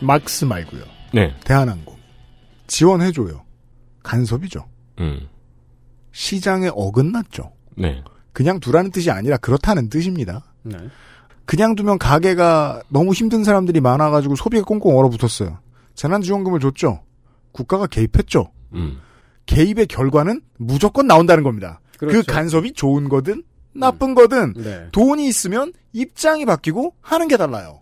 Speaker 2: 막스 말고요.
Speaker 3: 네.
Speaker 2: 대한항공. 지원해줘요. 간섭이죠.
Speaker 3: 음.
Speaker 2: 시장에 어긋났죠.
Speaker 3: 네.
Speaker 2: 그냥 두라는 뜻이 아니라 그렇다는 뜻입니다.
Speaker 8: 네.
Speaker 2: 그냥 두면 가게가 너무 힘든 사람들이 많아가지고 소비가 꽁꽁 얼어붙었어요. 재난지원금을 줬죠. 국가가 개입했죠.
Speaker 3: 음.
Speaker 2: 개입의 결과는 무조건 나온다는 겁니다. 그
Speaker 8: 그렇죠.
Speaker 2: 간섭이 좋은 거든 나쁜 거든
Speaker 8: 네.
Speaker 2: 돈이 있으면 입장이 바뀌고 하는 게 달라요.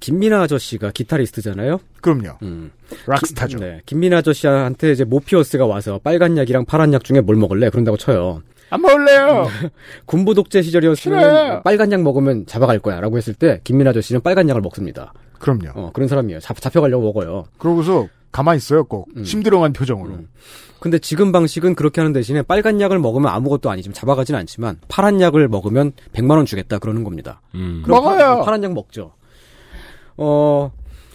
Speaker 8: 김민아 아저씨가 기타리스트잖아요.
Speaker 2: 그럼요.
Speaker 8: 음.
Speaker 2: 락스타죠.
Speaker 8: 네. 김민아 아저씨한테 이제 모피어스가 와서 빨간 약이랑 파란 약 중에 뭘 먹을래? 그런다고 쳐요.
Speaker 2: 안 먹을래요.
Speaker 8: 군부 독재 시절이었으면
Speaker 2: 싫어요.
Speaker 8: 빨간 약 먹으면 잡아갈 거야라고 했을 때 김민아 아저씨는 빨간 약을 먹습니다.
Speaker 2: 그럼요.
Speaker 8: 어, 그런 사람이에요. 잡, 잡혀가려고 먹어요.
Speaker 2: 그러고서 가만히 있어요, 꼭. 심드렁한 표정으로.
Speaker 8: 근데 지금 방식은 그렇게 하는 대신에 빨간 약을 먹으면 아무것도 아니지만 잡아가진 않지만 파란 약을 먹으면 100만 원 주겠다 그러는 겁니다.
Speaker 3: 음.
Speaker 8: 그럼
Speaker 2: 먹어요!
Speaker 8: 파, 파란 약 먹죠. 어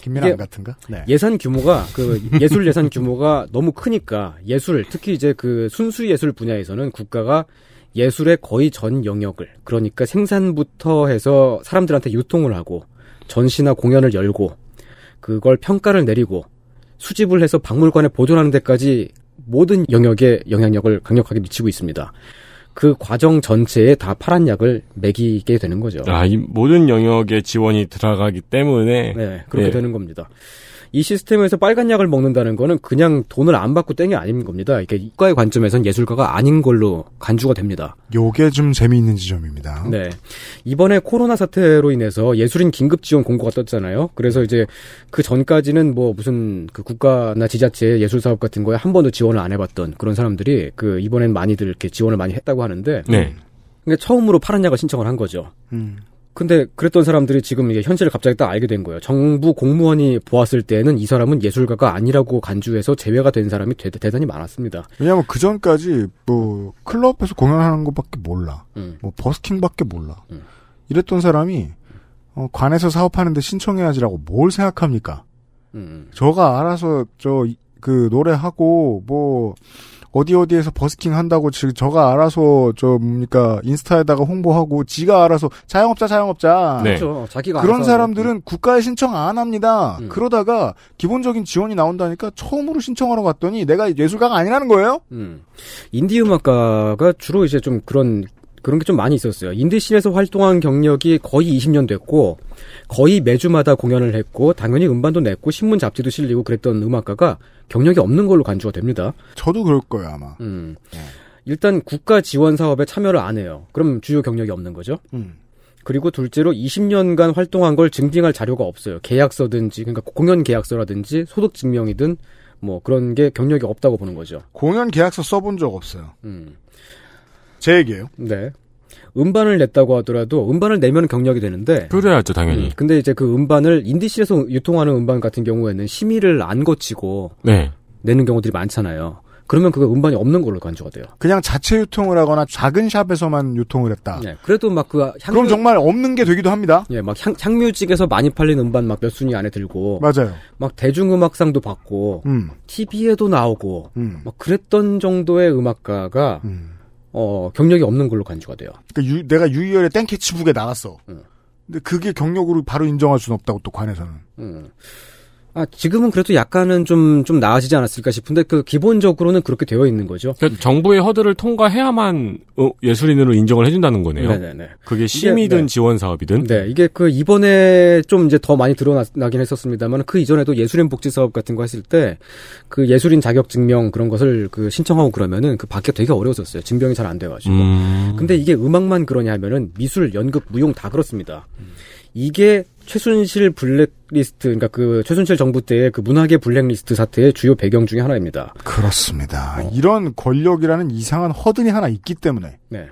Speaker 8: 이게
Speaker 2: 같은가? 네.
Speaker 8: 예산 규모가 그 예술 예산 규모가 너무 크니까 예술 특히 이제 그 순수 예술 분야에서는 국가가 예술의 거의 전 영역을 그러니까 생산부터 해서 사람들한테 유통을 하고 전시나 공연을 열고 그걸 평가를 내리고 수집을 해서 박물관에 보존하는 데까지 모든 영역에 영향력을 강력하게 미치고 있습니다. 그 과정 전체에 다 파란 약을 먹이게 되는 거죠.
Speaker 3: 아, 이 모든 영역에 지원이 들어가기 때문에
Speaker 8: 네, 그렇게
Speaker 3: 예.
Speaker 8: 되는 겁니다. 이 시스템에서 빨간 약을 먹는다는 거는 그냥 돈을 안 받고 땡이 아닌 겁니다. 이게 국가의 관점에선 예술가가 아닌 걸로 간주가 됩니다.
Speaker 2: 요게 좀 재미있는 지점입니다.
Speaker 8: 네. 이번에 코로나 사태로 인해서 예술인 긴급 지원 공고가 떴잖아요. 그래서 이제 그 전까지는 뭐 무슨 그 국가나 지자체 예술 사업 같은 거에 한 번도 지원을 안 해봤던 그런 사람들이 그 이번엔 많이들 이렇게 지원을 많이 했다고 하는데.
Speaker 3: 네.
Speaker 8: 그러니까 처음으로 파란 약을 신청을 한 거죠.
Speaker 2: 음.
Speaker 8: 근데 그랬던 사람들이 지금 이게 현실을 갑자기 딱 알게 된 거예요. 정부 공무원이 보았을 때는 이 사람은 예술가가 아니라고 간주해서 제외가 된 사람이 대, 단히 많았습니다.
Speaker 2: 왜냐면 그 전까지 뭐 클럽에서 공연하는 것밖에 몰라.
Speaker 8: 음.
Speaker 2: 뭐 버스킹밖에 몰라. 이랬던 사람이 어, 관에서 사업하는데 신청해야지라고 뭘 생각합니까?
Speaker 8: 음.
Speaker 2: 저가 알아서 저 그 노래하고 뭐 어디 어디에서 버스킹 한다고 지 저가 알아서 저 뭡니까 인스타에다가 홍보하고 지가 알아서 자영업자 자영업자
Speaker 8: 네. 그렇죠. 자기가
Speaker 2: 그런
Speaker 8: 알아서
Speaker 2: 사람들은 국가에 신청 안 합니다. 그러다가 기본적인 지원이 나온다니까 처음으로 신청하러 갔더니 내가 예술가가 아니라는 거예요.
Speaker 8: 음. 인디 음악가가 주로 이제 좀 그런 그런 게 좀 많이 있었어요. 인디scene에서 활동한 경력이 거의 20년 됐고 거의 매주마다 공연을 했고 당연히 음반도 냈고 신문 잡지도 실리고 그랬던 음악가가 경력이 없는 걸로 간주가 됩니다.
Speaker 2: 저도 그럴 거예요 아마.
Speaker 8: 음. 일단 국가 지원 사업에 참여를 안 해요. 그럼 주요 경력이 없는 거죠.
Speaker 2: 음.
Speaker 8: 그리고 둘째로 20년간 활동한 걸 증빙할 자료가 없어요. 계약서든지 그러니까 공연 계약서라든지 소득 증명이든 뭐 그런 게 경력이 없다고 보는 거죠.
Speaker 2: 공연 계약서 써본 적 없어요.
Speaker 8: 음.
Speaker 2: 제 얘기예요.
Speaker 8: 네. 음반을 냈다고 하더라도 음반을 내면 경력이 되는데
Speaker 3: 그래야죠 당연히.
Speaker 8: 음, 근데 이제 그 음반을 인디scene에서 유통하는 음반 같은 경우에는 심의를 안 거치고
Speaker 3: 네.
Speaker 8: 내는 경우들이 많잖아요. 그러면 그거 음반이 없는 걸로 간주가 돼요.
Speaker 2: 그냥 자체 유통을 하거나 작은 샵에서만 유통을 했다.
Speaker 8: 네. 그래도 막 그 향
Speaker 2: 그럼 정말 없는 게 되기도 합니다.
Speaker 8: 예, 막 향, 향뮤직에서 많이 팔린 음반 막 몇 순위 안에 들고
Speaker 2: 맞아요.
Speaker 8: 막 대중음악상도 받고
Speaker 2: 음.
Speaker 8: TV에도 나오고
Speaker 2: 음.
Speaker 8: 막 그랬던 정도의 음악가가 어 경력이 없는 걸로 간주가 돼요.
Speaker 2: 그러니까 유- 내가 유희열의 땡캐치북에 나왔어. 근데 그게 경력으로 바로 인정할 수는 없다고 또 관에서는.
Speaker 8: 음. 아, 지금은 그래도 약간은 좀, 좀 나아지지 않았을까 싶은데, 그, 기본적으로는 그렇게 되어 있는 거죠.
Speaker 3: 그러니까 정부의 허들을 통과해야만 어, 예술인으로 인정을 해준다는 거네요.
Speaker 8: 네네네.
Speaker 3: 그게 심의든
Speaker 8: 네.
Speaker 3: 지원 사업이든.
Speaker 8: 네, 이게 그, 이번에 좀 이제 더 많이 드러나긴 했었습니다만, 그 이전에도 예술인 복지 사업 같은 거 했을 때, 그 예술인 자격 증명 그런 것을 그 신청하고 그러면은 그 받기가 되게 어려웠었어요. 증명이 잘 안 돼가지고.
Speaker 3: 음.
Speaker 8: 근데 이게 음악만 그러냐 하면은 미술, 연극, 무용 다 그렇습니다. 이게 최순실 블랙리스트, 그러니까 그 최순실 정부 때의 그 문학의 블랙리스트 사태의 주요 배경 중에 하나입니다.
Speaker 2: 그렇습니다. 이런 권력이라는 이상한 허든이 하나 있기 때문에.
Speaker 8: 네.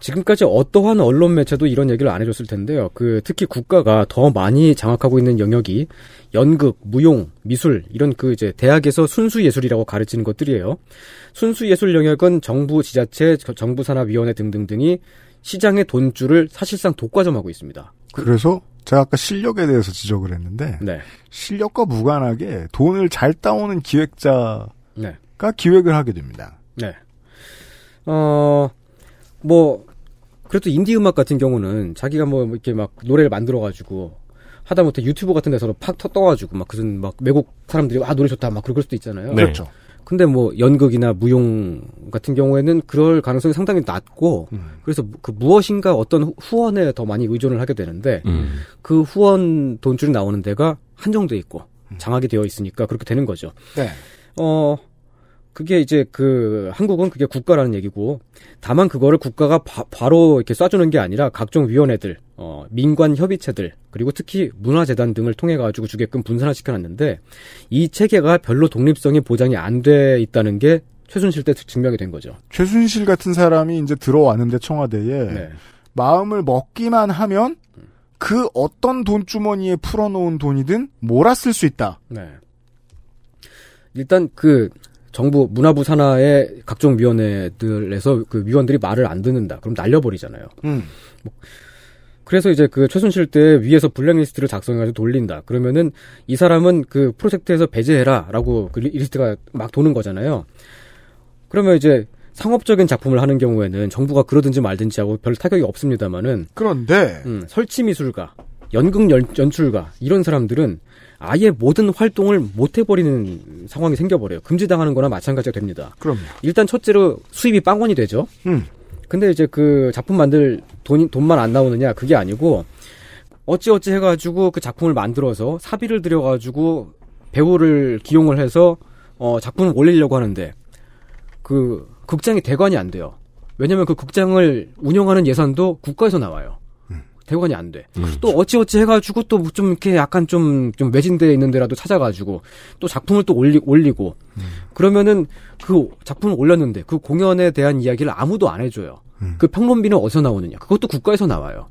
Speaker 8: 지금까지 어떠한 언론 매체도 이런 얘기를 안 해줬을 텐데요. 그 특히 국가가 더 많이 장악하고 있는 영역이 연극, 무용, 미술 이런 그 이제 대학에서 순수 예술이라고 가르치는 것들이에요. 순수 예술 영역은 정부, 지자체, 정부산업위원회 등등등이 시장의 돈줄을 사실상 독과점하고 있습니다.
Speaker 2: 그래서 제가 아까 실력에 대해서 지적을 했는데
Speaker 8: 네.
Speaker 2: 실력과 무관하게 돈을 잘 따오는 기획자가
Speaker 8: 네.
Speaker 2: 기획을 하게 됩니다.
Speaker 8: 네. 어, 뭐, 그래도 인디 음악 같은 경우는 자기가 뭐 이렇게 막 노래를 만들어 가지고 하다못해 유튜브 같은 데서 팍 터- 떠가지고 막 무슨 막 외국 사람들이 아 노래 좋다 막 그럴 수도 있잖아요.
Speaker 3: 네. 그렇죠.
Speaker 8: 근데 뭐 연극이나 무용 같은 경우에는 그럴 가능성이 상당히 낮고 그래서 그 무엇인가 어떤 후원에 더 많이 의존을 하게 되는데
Speaker 3: 음.
Speaker 8: 그 후원 돈줄이 나오는 데가 한정돼 있고 장악이 되어 있으니까 그렇게 되는 거죠.
Speaker 2: 네.
Speaker 8: 어, 그게 이제 그 한국은 그게 국가라는 얘기고 다만 그거를 국가가 바, 로 이렇게 쏴주는 게 아니라 각종 위원회들, 어, 민관 협의체들 그리고 특히 문화재단 등을 통해 가지고 주게끔 분산화 시켜놨는데 이 체계가 별로 독립성이 보장이 안 돼 있다는 게 최순실 때 증명이 된 거죠.
Speaker 2: 최순실 같은 사람이 이제 들어왔는데 청와대에
Speaker 8: 네.
Speaker 2: 마음을 먹기만 하면 그 어떤 돈주머니에 풀어놓은 돈이든 몰았을 수 있다.
Speaker 8: 네. 일단 그 정부 문화부 산하의 각종 위원회들에서 그 위원들이 말을 안 듣는다. 그럼 날려버리잖아요.
Speaker 2: 음.
Speaker 8: 그래서 이제 그 최순실 때 위에서 블랙리스트를 작성해가지고 돌린다. 그러면은 이 사람은 그 프로젝트에서 배제해라라고 그 리- 리스트가 막 도는 거잖아요. 그러면 이제 상업적인 작품을 하는 경우에는 정부가 그러든지 말든지 하고 별 타격이 없습니다만은
Speaker 2: 그런데
Speaker 8: 음, 설치 미술가, 연극 연, 연출가 이런 사람들은 아예 모든 활동을 못 해버리는 상황이 생겨버려요. 금지당하는 거나 마찬가지가 됩니다.
Speaker 2: 그럼요.
Speaker 8: 일단 첫째로 수입이 빵원이 되죠.
Speaker 2: 음.
Speaker 8: 근데 이제 그 작품 만들 돈이 돈만 안 나오느냐 그게 아니고 어찌어찌 해가지고 그 작품을 만들어서 사비를 들여가지고 배우를 기용을 해서 어 작품을 올리려고 하는데 그 극장이 대관이 안 돼요. 왜냐면 그 극장을 운영하는 예산도 국가에서 나와요. 대관이 안 돼. 또 어찌어찌 해가지고 또 좀 이렇게 약간 좀, 좀 외진되어 있는 데라도 찾아가지고 또 작품을 또 올리, 올리고 그러면은 그 작품을 올렸는데 그 공연에 대한 이야기를 아무도 안 해줘요. 그 평론비는 어디서 나오느냐? 그것도 국가에서 나와요.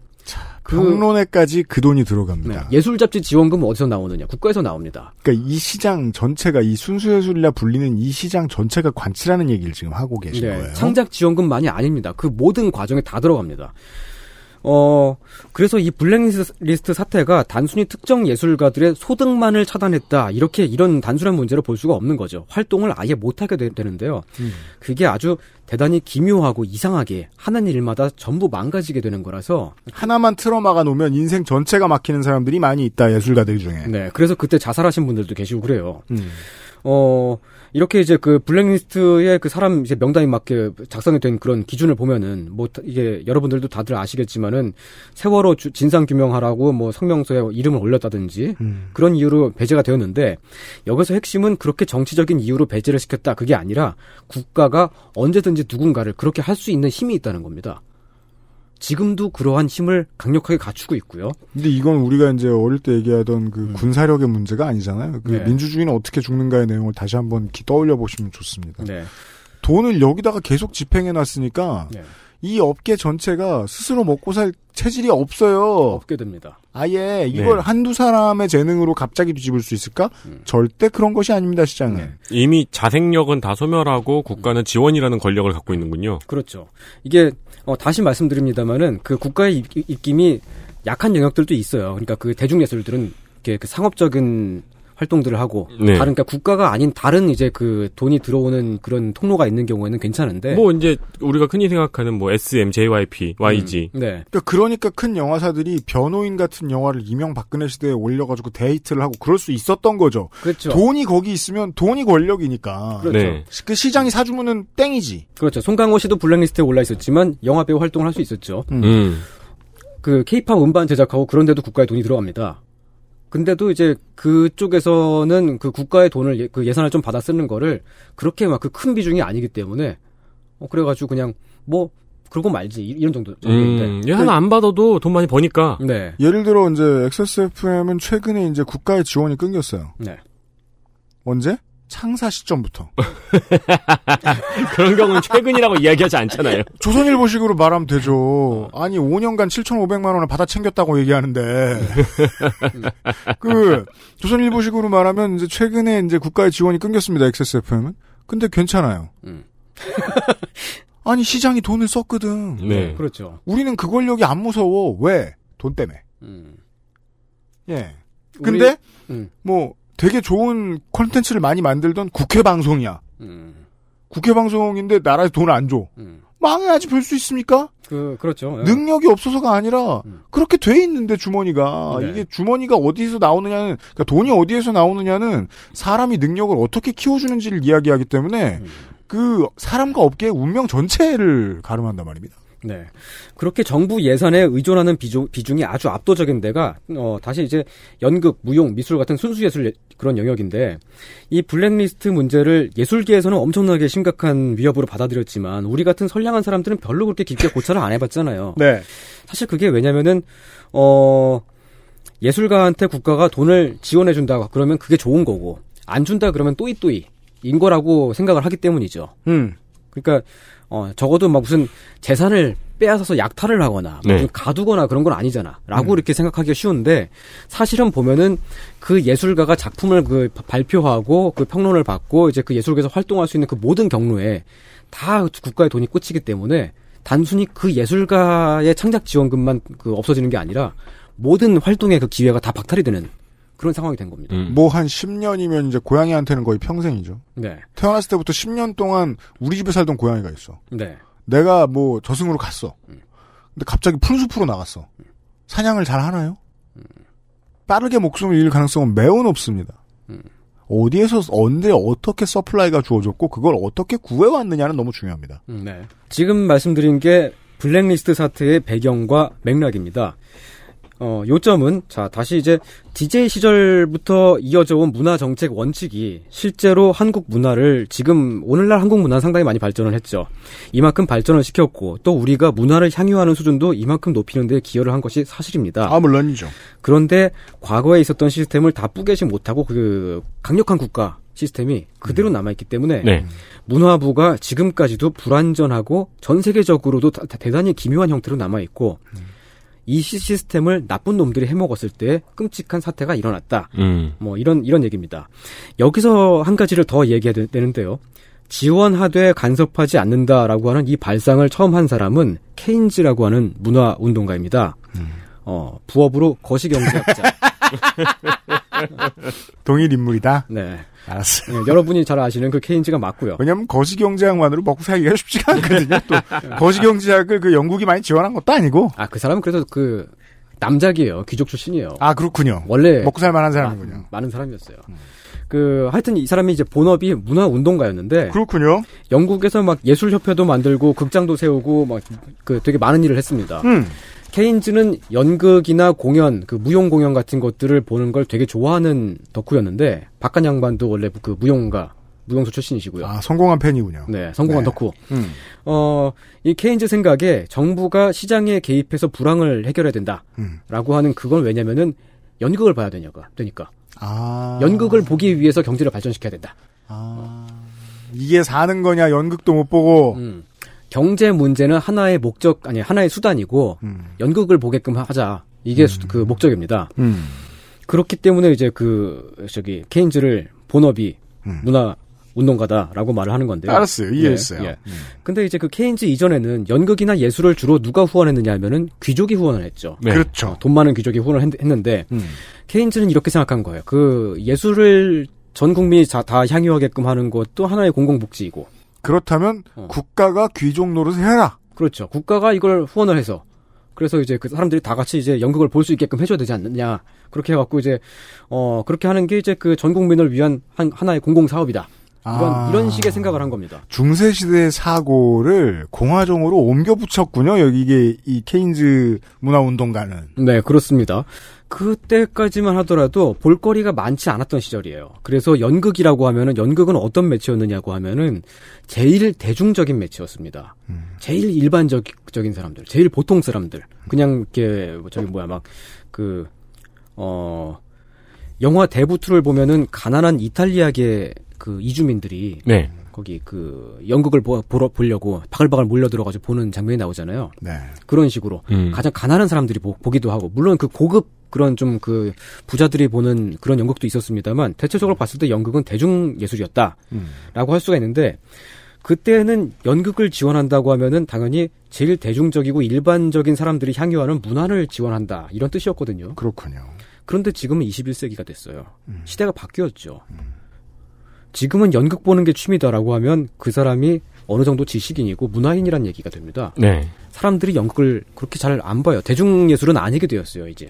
Speaker 8: 그-
Speaker 2: 평론회까지 그 돈이 들어갑니다.
Speaker 8: 네, 예술 잡지 지원금 어디서 나오느냐? 국가에서 나옵니다.
Speaker 2: 그러니까 이 시장 전체가 이 순수 예술이라 불리는 이 시장 전체가 관치라는 얘기를 지금 하고 계신
Speaker 8: 네,
Speaker 2: 거예요.
Speaker 8: 창작 지원금만이 아닙니다. 그 모든 과정에 다 들어갑니다. 어, 그래서 이 블랙리스트 사태가 단순히 특정 예술가들의 소득만을 차단했다. 이렇게 이런 단순한 문제로 볼 수가 없는 거죠. 활동을 아예 못하게 되, 되는데요.
Speaker 2: 음.
Speaker 8: 그게 아주 대단히 기묘하고 이상하게 하는 일마다 전부 망가지게 되는 거라서
Speaker 2: 하나만 틀어막아 놓으면 인생 전체가 막히는 사람들이 많이 있다 예술가들 중에.
Speaker 8: 네, 그래서 그때 자살하신 분들도 계시고 그래요.
Speaker 2: 음.
Speaker 8: 어, 이렇게 이제 그 블랙리스트의 그 사람 이제 명단에 맞게 작성이 된 그런 기준을 보면은 뭐 다- 이게 여러분들도 다들 아시겠지만은 세월호 주- 진상 규명하라고 뭐 성명서에 이름을 올렸다든지
Speaker 2: 음.
Speaker 8: 그런 이유로 배제가 되었는데 여기서 핵심은 그렇게 정치적인 이유로 배제를 시켰다 그게 아니라 국가가 언제든지 누군가를 그렇게 할 수 있는 힘이 있다는 겁니다. 지금도 그러한 힘을 강력하게 갖추고 있고요.
Speaker 2: 근데 이건 우리가 이제 어릴 때 얘기하던 그 군사력의 문제가 아니잖아요. 그
Speaker 8: 음. 네.
Speaker 2: 민주주의는 어떻게 죽는가의 내용을 다시 한번 기- 떠올려 보시면 좋습니다.
Speaker 8: 네.
Speaker 2: 돈을 여기다가 계속 집행해 놨으니까
Speaker 8: 네.
Speaker 2: 이 업계 전체가 스스로 먹고 살 체질이 없어요.
Speaker 8: 없게 됩니다.
Speaker 2: 아예 이걸
Speaker 3: 네.
Speaker 2: 한두 사람의 재능으로 갑자기 뒤집을 수 있을까?
Speaker 8: 음.
Speaker 2: 절대 그런 것이 아닙니다, 시장은.
Speaker 8: 네.
Speaker 3: 이미 자생력은 다 소멸하고 국가는 지원이라는 권력을 갖고 있는군요.
Speaker 8: 그렇죠. 이게 어, 다시 말씀드립니다만은 그 국가의 입, 입김이 약한 영역들도 있어요. 그러니까 그 대중예술들은 이렇게 그 상업적인 활동들을 하고
Speaker 3: 네.
Speaker 8: 다른 그러니까 국가가 아닌 다른 이제 그 돈이 들어오는 그런 통로가 있는 경우에는 괜찮은데
Speaker 3: 뭐 이제 우리가 흔히 생각하는 뭐 SM, JYP, YG.
Speaker 8: 네.
Speaker 2: 그러니까, 그러니까 큰 영화사들이 변호인 같은 영화를 이명박근혜 시대에 올려가지고 데이트를 하고 그럴 수 있었던 거죠.
Speaker 8: 그렇죠.
Speaker 2: 돈이 거기 있으면 돈이 권력이니까.
Speaker 8: 그렇죠.
Speaker 3: 네.
Speaker 2: 그 시장이 사주면은 땡이지.
Speaker 8: 그렇죠. 송강호 씨도 블랙리스트에 올라 있었지만 영화 배우 활동을 할 수 있었죠.
Speaker 3: 음.
Speaker 8: 그 케이팝 음반 제작하고 그런데도 국가의 돈이 들어갑니다. 근데도 이제 그쪽에서는 그 국가의 돈을 예- 그 예산을 좀 받아 쓰는 거를 그렇게 막 그 큰 비중이 아니기 때문에 어 그래가지고 그냥 뭐 그러고 말지 이- 이런 정도.
Speaker 3: 음. 얘 하나 안 받아도 돈 많이 버니까.
Speaker 8: 네.
Speaker 2: 예를 들어 이제 XSFM은 최근에 이제 국가의 지원이 끊겼어요.
Speaker 8: 네.
Speaker 2: 언제? 창사 시점부터.
Speaker 3: 그런 경우는 최근이라고 이야기하지 않잖아요.
Speaker 2: 조선일보식으로 말하면 되죠. 아니 5년간 7,500만 원을 받아 챙겼다고 얘기하는데 그 조선일보식으로 말하면 이제 최근에 이제 국가의 지원이 끊겼습니다. XSFM은. 근데 괜찮아요.
Speaker 8: 음.
Speaker 2: 아니 시장이 돈을 썼거든.
Speaker 3: 네.
Speaker 8: 그렇죠.
Speaker 2: 우리는 그 권력이 안 무서워. 왜? 돈 때문에.
Speaker 8: 음.
Speaker 2: 예. 근데
Speaker 8: 우리- 음.
Speaker 2: 뭐 되게 좋은 콘텐츠를 많이 만들던 국회 방송이야.
Speaker 8: 음.
Speaker 2: 국회 방송인데 나라에서 돈을 안 줘.
Speaker 8: 음.
Speaker 2: 망해야지 별수 있습니까?
Speaker 8: 그 그렇죠. 예.
Speaker 2: 능력이 없어서가 아니라
Speaker 8: 음.
Speaker 2: 그렇게 돼 있는데 주머니가
Speaker 8: 네.
Speaker 2: 이게 주머니가 어디서 나오느냐는 그러니까 돈이 어디에서 나오느냐는 사람이 능력을 어떻게 키워주는지를 이야기하기 때문에
Speaker 8: 음.
Speaker 2: 그 사람과 업계의 운명 전체를 가름한단 말입니다.
Speaker 8: 네. 그렇게 정부 예산에 의존하는 비중, 비중이 아주 압도적인 데가, 어, 다시 이제 연극, 무용, 미술 같은 순수 예술 예- 그런 영역인데, 이 블랙리스트 문제를 예술계에서는 엄청나게 심각한 위협으로 받아들였지만, 우리 같은 선량한 사람들은 별로 그렇게 깊게 고찰을 안 해봤잖아요.
Speaker 2: 네.
Speaker 8: 사실 그게 왜냐면은, 어, 예술가한테 국가가 돈을 지원해 준다 그러면 그게 좋은 거고, 안 준다 그러면 또이또이, 인 거라고 생각을 하기 때문이죠.
Speaker 2: 음.
Speaker 8: 그러니까 어, 적어도 막 무슨 재산을 빼앗아서 약탈을 하거나
Speaker 3: 네.
Speaker 8: 가두거나 그런 건 아니잖아. 라고
Speaker 3: 음.
Speaker 8: 이렇게 생각하기가 쉬운데 사실은 보면은 그 예술가가 작품을 그 바- 발표하고 그 평론을 받고 이제 그 예술계에서 활동할 수 있는 그 모든 경로에 다 국가의 돈이 꽂히기 때문에 단순히 그 예술가의 창작 지원금만 그 없어지는 게 아니라 모든 활동의 그 기회가 다 박탈이 되는 그런 상황이 된 겁니다.
Speaker 3: 음.
Speaker 2: 뭐한 10년이면 이제 고양이한테는 거의 평생이죠.
Speaker 8: 네.
Speaker 2: 태어났을 때부터 10년 동안 우리 집에 살던 고양이가 있어.
Speaker 8: 네.
Speaker 2: 내가 뭐 저승으로 갔어. 근데 갑자기 푸른숲으로 나갔어. 사냥을 잘 하나요? 빠르게 목숨을 잃을 가능성은 매우 높습니다. 어디에서 언제 어떻게 supply가 주어졌고 그걸 어떻게 구해왔느냐는 너무 중요합니다.
Speaker 8: 음, 네. 지금 말씀드린 게 블랙리스트 사태의 배경과 맥락입니다. 어, 요점은, 자, 다시 이제, DJ 시절부터 이어져 온 문화 정책 원칙이 실제로 한국 문화를 지금, 오늘날 한국 문화는 상당히 많이 발전을 했죠. 이만큼 발전을 시켰고, 또 우리가 문화를 향유하는 수준도 이만큼 높이는 데 기여를 한 것이 사실입니다.
Speaker 2: 아, 물론이죠.
Speaker 8: 그런데 과거에 있었던 시스템을 다 뿌개지 못하고 그 강력한 국가 시스템이 그대로 남아있기 때문에
Speaker 3: 네.
Speaker 8: 문화부가 지금까지도 불완전하고 전 세계적으로도 대단히 기묘한 형태로 남아있고 이 시- 시스템을 나쁜 놈들이 해먹었을 때 끔찍한 사태가 일어났다.
Speaker 3: 음.
Speaker 8: 뭐 이런 이런 얘기입니다. 여기서 한 가지를 더 얘기해야 되- 되는데요. 지원하되 간섭하지 않는다라고 하는 이 발상을 처음 한 사람은 케인즈라고 하는 문화 운동가입니다. 어, 부업으로 거시경제학자.
Speaker 2: 동일 인물이다?
Speaker 8: 네.
Speaker 2: 알았어.
Speaker 8: 네, 여러분이 잘 아시는 그 케인즈가 맞고요.
Speaker 2: 왜냐면 거시경제학만으로 먹고 살기가 쉽지가 않거든요. 또 거시경제학을 그 영국이 많이 지원한 것도 아니고.
Speaker 8: 아, 그 사람은 그래도 그 남작이에요. 귀족 출신이에요.
Speaker 2: 아 그렇군요.
Speaker 8: 원래
Speaker 2: 먹고 살 만한 사람이군요.
Speaker 8: 마- 많은 사람이었어요. 그 하여튼 이 사람이 이제 본업이 문화 운동가였는데
Speaker 2: 그렇군요.
Speaker 8: 영국에서 막 예술 협회도 만들고 극장도 세우고 막 그 되게 많은 일을 했습니다.
Speaker 2: 음.
Speaker 8: 케인즈는 연극이나 공연, 그 무용 공연 같은 것들을 보는 걸 되게 좋아하는 덕후였는데 박한 양반도 원래 그 무용가, 무용수 출신이시고요.
Speaker 2: 아 성공한 팬이군요.
Speaker 8: 네, 성공한
Speaker 2: 네.
Speaker 8: 덕후.
Speaker 2: 음.
Speaker 8: 어, 이 케인즈 생각에 정부가 시장에 개입해서 불황을 해결해야 된다.
Speaker 2: 음.
Speaker 8: 라고 하는 그건 왜냐면은 연극을 봐야 되냐가, 되니까.
Speaker 2: 아.
Speaker 8: 연극을 보기 위해서 경제를 발전시켜야 된다.
Speaker 2: 이게 사는 거냐 연극도 못 보고.
Speaker 8: 음. 경제 문제는 하나의 목적, 아니, 하나의 수단이고, 연극을 보게끔 하자. 이게 수- 그 목적입니다.
Speaker 2: 음.
Speaker 8: 그렇기 때문에 이제 그, 저기, 케인즈를 본업이 문화 운동가다라고 말을 하는 건데요.
Speaker 2: 알았어요. 이해했어요.
Speaker 8: 예, 예. 근데 이제 그 케인즈 이전에는 연극이나 예술을 주로 누가 후원했느냐 하면은 귀족이 후원을 했죠.
Speaker 2: 네. 그렇죠.
Speaker 8: 어, 돈 많은 귀족이 후원을 했, 는데
Speaker 2: 음.
Speaker 8: 케인즈는 이렇게 생각한 거예요. 그 예술을 전 국민이 자- 다 향유하게끔 하는 것도 하나의 공공복지이고.
Speaker 2: 그렇다면
Speaker 8: 어.
Speaker 2: 국가가 귀족 노릇을 해라.
Speaker 8: 그렇죠. 국가가 이걸 후원을 해서 그래서 이제 그 사람들이 다 같이 이제 연극을 볼 수 있게끔 해줘야 되지 않느냐. 그렇게 해갖고 이제 어 그렇게 하는 게 이제 그 전 국민을 위한 한 하나의 공공 사업이다. 이런
Speaker 2: 아.
Speaker 8: 이런 식의 생각을 한 겁니다.
Speaker 2: 중세 시대의 사고를 공화정으로 옮겨 붙였군요. 여기 이게 이 케인즈 문화 운동가는.
Speaker 8: 네, 그렇습니다. 그때까지만 하더라도 볼거리가 많지 않았던 시절이에요. 그래서 연극이라고 하면은 연극은 어떤 매체였느냐고 하면은 제일 대중적인 매체였습니다. 제일 일반적인 사람들, 제일 보통 사람들, 그냥 이렇게 뭐 저기 뭐야 막그 어 영화 대부투를 보면은 가난한 이탈리아계 그 이주민들이
Speaker 3: 네.
Speaker 8: 거기 그 연극을 보, 보러 보려고 바글바글 몰려 들어가지고 보는 장면이 나오잖아요.
Speaker 2: 네.
Speaker 8: 그런 식으로
Speaker 3: 음.
Speaker 8: 가장 가난한 사람들이 보, 보기도 하고 물론 그 고급 그런 좀 그 부자들이 보는 그런 연극도 있었습니다만 대체적으로 봤을 때 연극은 대중 예술이었다라고
Speaker 2: 음.
Speaker 8: 할 수가 있는데 그때는 연극을 지원한다고 하면은 당연히 제일 대중적이고 일반적인 사람들이 향유하는 문화를 지원한다 이런 뜻이었거든요.
Speaker 2: 그렇군요.
Speaker 8: 그런데 지금은 21세기가 됐어요. 시대가 바뀌었죠. 지금은 연극 보는 게 취미다라고 하면 그 사람이 어느 정도 지식인이고 문화인이란 얘기가 됩니다.
Speaker 3: 네.
Speaker 8: 사람들이 연극을 그렇게 잘 안 봐요. 대중예술은 아니게 되었어요, 이제.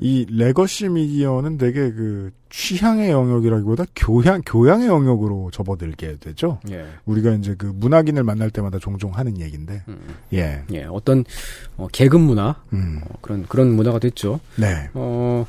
Speaker 2: 이 legacy 미디어는 되게 그 취향의 영역이라기보다 교양 교양의 영역으로 접어들게 되죠.
Speaker 8: 예.
Speaker 2: 우리가 이제 그 문학인을 만날 때마다 종종 하는 얘기인데. 예.
Speaker 8: 예, 어떤 어, 계급 문화
Speaker 2: 음.
Speaker 8: 어, 그런 그런 문화가 됐죠.
Speaker 2: 네.
Speaker 8: 어,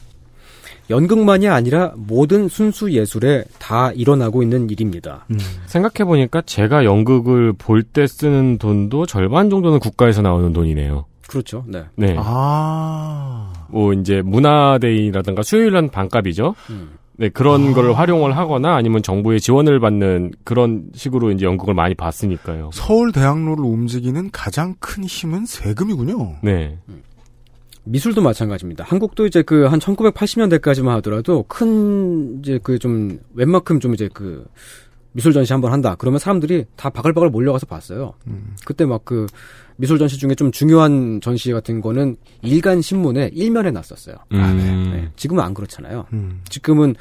Speaker 8: 연극만이 아니라 모든 순수 예술에 다 일어나고 있는 일입니다.
Speaker 3: 생각해보니까 제가 연극을 볼 때 쓰는 돈도 절반 정도는 국가에서 나오는 돈이네요.
Speaker 8: 그렇죠. 네.
Speaker 3: 네.
Speaker 2: 아.
Speaker 3: 뭐 이제 문화데이라든가 수요일은 반값이죠.
Speaker 8: 음.
Speaker 3: 네, 그런 거를 활용을 하거나 아니면 정부의 지원을 받는 그런 식으로 이제 연극을 많이 봤으니까요.
Speaker 2: 서울 대학로를 움직이는 가장 큰 힘은 세금이군요.
Speaker 3: 네.
Speaker 8: 미술도 마찬가지입니다. 한국도 이제 그 한 1980년대까지만 하더라도 큰 이제 그 좀 웬만큼 좀 이제 그 미술 전시 한번 한다. 그러면 사람들이 다 바글바글 몰려가서 봤어요. 그때 막 그 미술 전시 중에 좀 중요한 전시 같은 거는 일간 신문에 일면에 났었어요.
Speaker 3: 음.
Speaker 8: 네. 지금은 안 그렇잖아요.
Speaker 2: 음.
Speaker 8: 지금은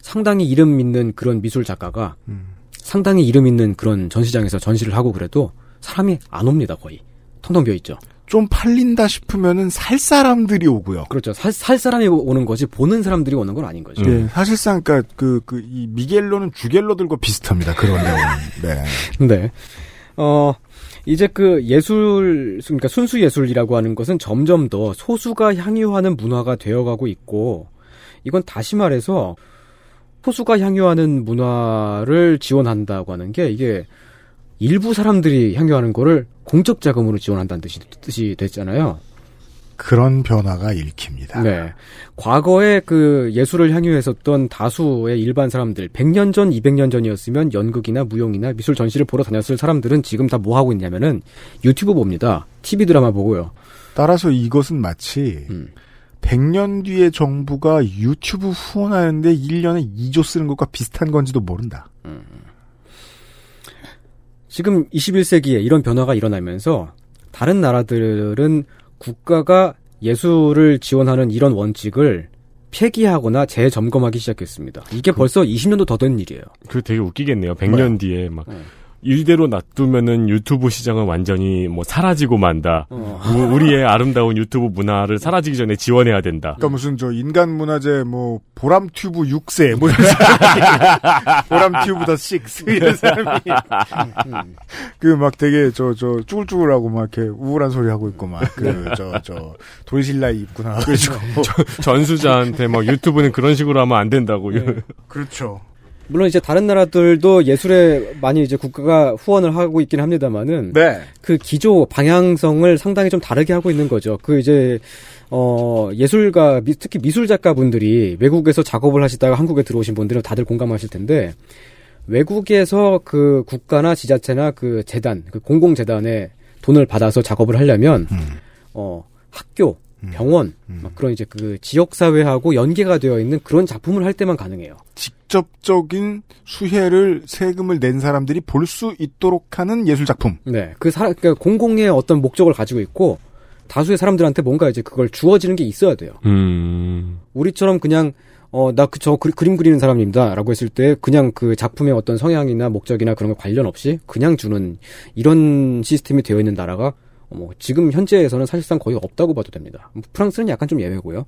Speaker 8: 상당히 이름 있는 그런 미술 작가가
Speaker 2: 음.
Speaker 8: 상당히 이름 있는 그런 전시장에서 전시를 하고 그래도 사람이 안 옵니다 거의 텅텅 비어 있죠.
Speaker 2: 좀 팔린다 싶으면은 살 사람들이 오고요.
Speaker 8: 그렇죠. 살, 살 사람이 오는 거지 보는 사람들이 오는 건 아닌 거죠.
Speaker 2: 네, 사실상 그러니까 그그 이 미겔로는 주겔로들과 비슷합니다. 그런 내용은. 네.
Speaker 8: 네. 어, 이제 그 예술, 그러니까 순수 예술이라고 하는 것은 점점 더 소수가 향유하는 문화가 되어가고 있고, 이건 다시 말해서 소수가 향유하는 문화를 지원한다고 하는 게 이게 일부 사람들이 향유하는 거를 공적 자금으로 지원한다는 뜻이, 뜻이 됐잖아요.
Speaker 2: 그런 변화가 읽힙니다.
Speaker 8: 네. 과거에 그 예술을 향유했었던 다수의 일반 사람들, 100년 전, 200년 전이었으면 연극이나 무용이나 미술 전시를 보러 다녔을 사람들은 지금 다 뭐 하고 있냐면은 유튜브 봅니다. TV 드라마 보고요.
Speaker 2: 따라서 이것은 마치
Speaker 8: 음.
Speaker 2: 100년 뒤에 정부가 유튜브 후원하는데 1년에 2조 쓰는 것과 비슷한 건지도 모른다.
Speaker 8: 지금 21세기에 이런 변화가 일어나면서 다른 나라들은 국가가 예술을 지원하는 이런 원칙을 폐기하거나 재점검하기 시작했습니다. 이게 벌써 20년도 더 된 일이에요.
Speaker 3: 그 되게 웃기겠네요. 100년 뒤에 막
Speaker 8: 네.
Speaker 3: 이대로 놔두면은 유튜브 시장은 완전히 뭐 사라지고 만다.
Speaker 8: 어.
Speaker 3: 우- 우리의 아름다운 유튜브 문화를 사라지기 전에 지원해야 된다.
Speaker 2: 그러니까 무슨 저 인간 문화재 뭐 보람 튜브 6세 뭐 이런 사람이 보람 튜브 더 6 이런 사람이 그 막 되게 저 저 쭈글쭈글하고 막 이렇게 우울한 소리 하고 있고 막 그 저 저 돌실라이 입고 나와가지고
Speaker 3: 전수자한테 막 유튜브는 그런 식으로 하면 안 된다고.
Speaker 2: 그렇죠.
Speaker 8: 물론 이제 다른 나라들도 예술에 많이 이제 국가가 후원을 하고 있긴 합니다만은
Speaker 2: 네.
Speaker 8: 그 기조 방향성을 상당히 좀 다르게 하고 있는 거죠. 그 이제 어 예술가 미- 특히 미술 작가분들이 외국에서 작업을 하시다가 한국에 들어오신 분들은 다들 공감하실 텐데 외국에서 그 국가나 지자체나 그 재단, 그 공공 재단에 돈을 받아서 작업을 하려면 어 학교, 병원, 막 그런 이제 그 지역 사회하고 연계가 되어 있는 그런 작품을 할 때만 가능해요.
Speaker 2: 직접적인 수혜를 세금을 낸 사람들이 볼 수 있도록 하는 예술 작품.
Speaker 8: 네, 그 사, 그러니까 공공의 어떤 목적을 가지고 있고 다수의 사람들한테 뭔가 이제 그걸 주어지는 게 있어야 돼요.
Speaker 3: 음.
Speaker 8: 우리처럼 그냥 어나 그저 그림 그리는 사람입니다라고 했을 때 그냥 그 작품의 어떤 성향이나 목적이나 그런 거 관련 없이 그냥 주는 이런 시스템이 되어 있는 나라가 어, 뭐 지금 현재에서는 사실상 거의 없다고 봐도 됩니다. 뭐 프랑스는 약간 좀 예외고요.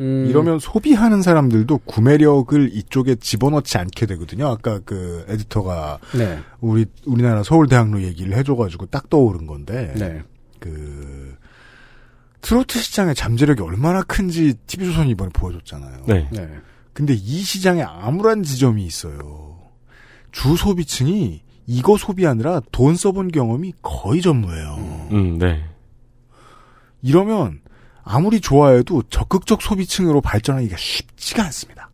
Speaker 8: 음,
Speaker 2: 이러면 소비하는 사람들도 구매력을 이쪽에 집어넣지 않게 되거든요. 아까 그 에디터가
Speaker 8: 네.
Speaker 2: 우리 우리나라 서울대학로 얘기를 해줘가지고 딱 떠오른 건데
Speaker 8: 네.
Speaker 2: 그 트로트 시장의 잠재력이 얼마나 큰지 TV조선이 이번에 보여줬잖아요.
Speaker 3: 네.
Speaker 8: 네.
Speaker 2: 근데 이 시장에 암울한 지점이 있어요. 주 소비층이 이거 소비하느라 돈 써본 경험이 거의 전무해요.
Speaker 3: 음, 네.
Speaker 2: 이러면 아무리 좋아해도 적극적 소비층으로 발전하기가 쉽지가 않습니다.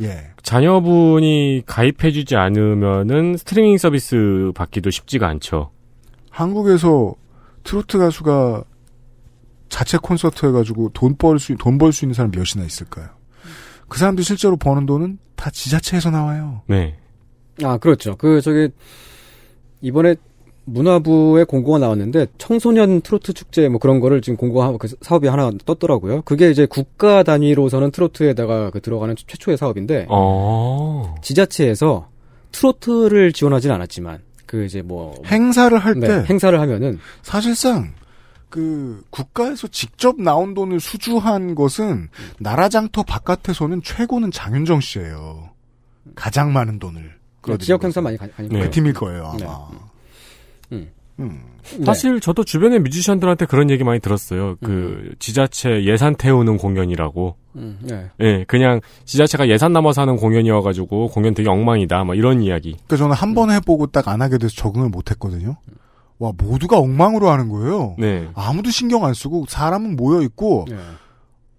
Speaker 2: 예.
Speaker 3: 자녀분이 가입해주지 않으면은 스트리밍 서비스 받기도 쉽지가 않죠.
Speaker 2: 한국에서 트로트 가수가 자체 콘서트 해가지고 돈 벌 수, 돈 벌 수 있는 사람 몇이나 있을까요? 그 사람들 실제로 버는 돈은 다 지자체에서 나와요.
Speaker 3: 네.
Speaker 8: 아, 그렇죠. 그, 저기, 이번에 문화부에 공고가 나왔는데, 청소년 트로트 축제 뭐 그런 거를 지금 공고하, 그 사업이 하나 떴더라고요. 그게 이제 국가 단위로서는 트로트에다가 그 들어가는 최초의 사업인데,
Speaker 3: 어.
Speaker 8: 지자체에서 트로트를 지원하진 않았지만, 그 이제 뭐.
Speaker 2: 행사를 할때
Speaker 8: 네, 행사를 하면은,
Speaker 2: 사실상 그 국가에서 직접 나온 돈을 수주한 것은 나라 장터 바깥에서는 최고는 장윤정 씨예요. 가장 많은 돈을. 끌어들인
Speaker 8: 지역. 행사 많이 가, 가니까.
Speaker 2: 그 팀일 거예요 아마.
Speaker 8: 네. 음.
Speaker 2: 음.
Speaker 3: 사실 저도 주변의 뮤지션들한테 그런 얘기 많이 들었어요. 그 지자체 예산 태우는 공연이라고.
Speaker 8: 음, 네.
Speaker 3: 예, 그냥 지자체가 예산 넘어서 하는 공연이어가지고 공연 되게 엉망이다. 막 이런 이야기.
Speaker 2: 그러니까 저는 한 번 해보고 딱 안 하게 돼서 적응을 못했거든요. 와 모두가 엉망으로 하는 거예요.
Speaker 3: 네.
Speaker 2: 아무도 신경 안 쓰고 사람은 모여 있고
Speaker 8: 네.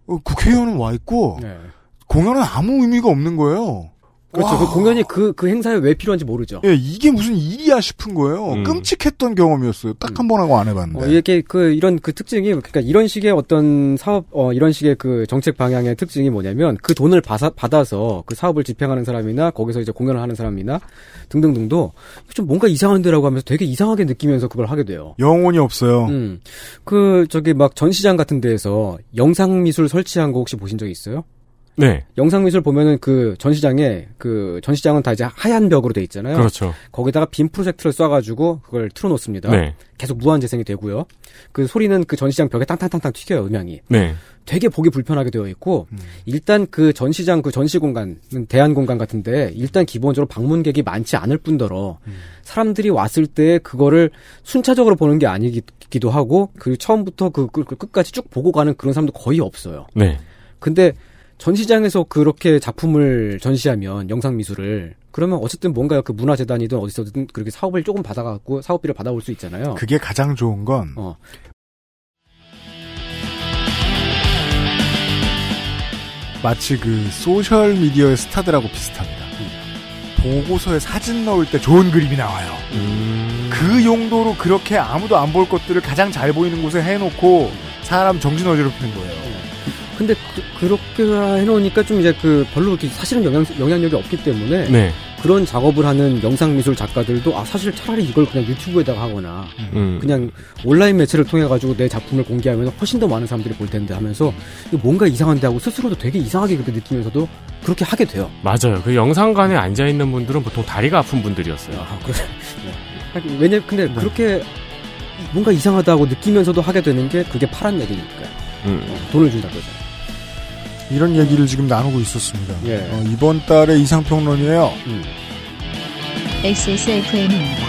Speaker 2: 어, 국회의원은 와 있고
Speaker 8: 네.
Speaker 2: 공연은 아무 의미가 없는 거예요.
Speaker 8: 그렇죠.
Speaker 2: 와.
Speaker 8: 그 공연이 그, 그 행사에 왜 필요한지 모르죠.
Speaker 2: 예, 이게 무슨 일이야 싶은 거예요.
Speaker 8: 음.
Speaker 2: 끔찍했던 경험이었어요. 딱 한 번 하고 안 해봤는데.
Speaker 8: 어, 이게 그 이런 그 특징이 그러니까 이런 식의 어떤 사업 어 이런 식의 그 정책 방향의 특징이 뭐냐면 그 돈을 받아, 받아서 그 사업을 집행하는 사람이나 거기서 이제 공연을 하는 사람이나 등등등도 좀 뭔가 이상한데라고 하면서 되게 이상하게 느끼면서 그걸 하게 돼요.
Speaker 2: 영혼이 없어요.
Speaker 8: 음. 그 저기 막 전시장 같은 데에서 영상 미술 설치한 거 혹시 보신 적 있어요?
Speaker 3: 네.
Speaker 8: 영상 미술 보면은 그 전시장에 그 전시장은 다 이제 하얀 벽으로 돼 있잖아요.
Speaker 3: 그렇죠.
Speaker 8: 거기다가 빔 프로젝트를 쏴가지고 그걸 틀어놓습니다.
Speaker 3: 네.
Speaker 8: 계속 무한 재생이 되고요. 그 소리는 그 전시장 벽에 땅땅땅땅 튀겨요 음향이.
Speaker 3: 네.
Speaker 8: 되게 보기 불편하게 되어 있고 일단 그 전시장 그 전시 공간 대한 공간 같은데 일단 기본적으로 방문객이 많지 않을 뿐더러 사람들이 왔을 때 그거를 순차적으로 보는 게 아니기도 하고 그 처음부터 그, 그- 그 끝까지 쭉 보고 가는 그런 사람도 거의 없어요.
Speaker 3: 네.
Speaker 8: 근데 전시장에서 그렇게 작품을 전시하면 영상 미술을 그러면 어쨌든 뭔가 그 문화재단이든 어디서든 그렇게 사업을 조금 받아갖고 사업비를 받아올 수 있잖아요.
Speaker 2: 그게 가장 좋은 건
Speaker 8: 어.
Speaker 2: 마치 그 소셜 미디어의 스타들하고 비슷합니다. 보고서에 사진 넣을 때 좋은 그림이 나와요. 그 용도로 그렇게 아무도 안 볼 것들을 가장 잘 보이는 곳에 해놓고 사람 정신 어지럽히는 거예요.
Speaker 8: 근데 그, 렇게 해놓으니까 좀 이제 그 별로 이렇게 사실은 영향, 영향력이 없기 때문에
Speaker 3: 네.
Speaker 8: 그런 작업을 하는 영상 미술 작가들도 아 사실 차라리 이걸 그냥 유튜브에다가 하거나
Speaker 3: 음.
Speaker 8: 그냥 온라인 매체를 통해 가지고 내 작품을 공개하면 훨씬 더 많은 사람들이 볼 텐데 하면서 뭔가 이상한데 하고 스스로도 되게 이상하게 그렇게 느끼면서도 그렇게 하게 돼요.
Speaker 3: 맞아요. 그 영상관에 앉아 있는 분들은 보통 다리가 아픈 분들이었어요.
Speaker 8: 아, 그래. 네. 왜냐 근데 그렇게 뭔가 이상하다고 느끼면서도 하게 되는 게 그게 파란 얘기니까요.
Speaker 3: 음.
Speaker 8: 어, 돈을 준다 그러죠.
Speaker 2: 이런 얘기를 지금 나누고 있었습니다.
Speaker 8: 예.
Speaker 2: 어, 이번 달의 이상평론이에요.
Speaker 8: 음.
Speaker 1: XSFM입니다.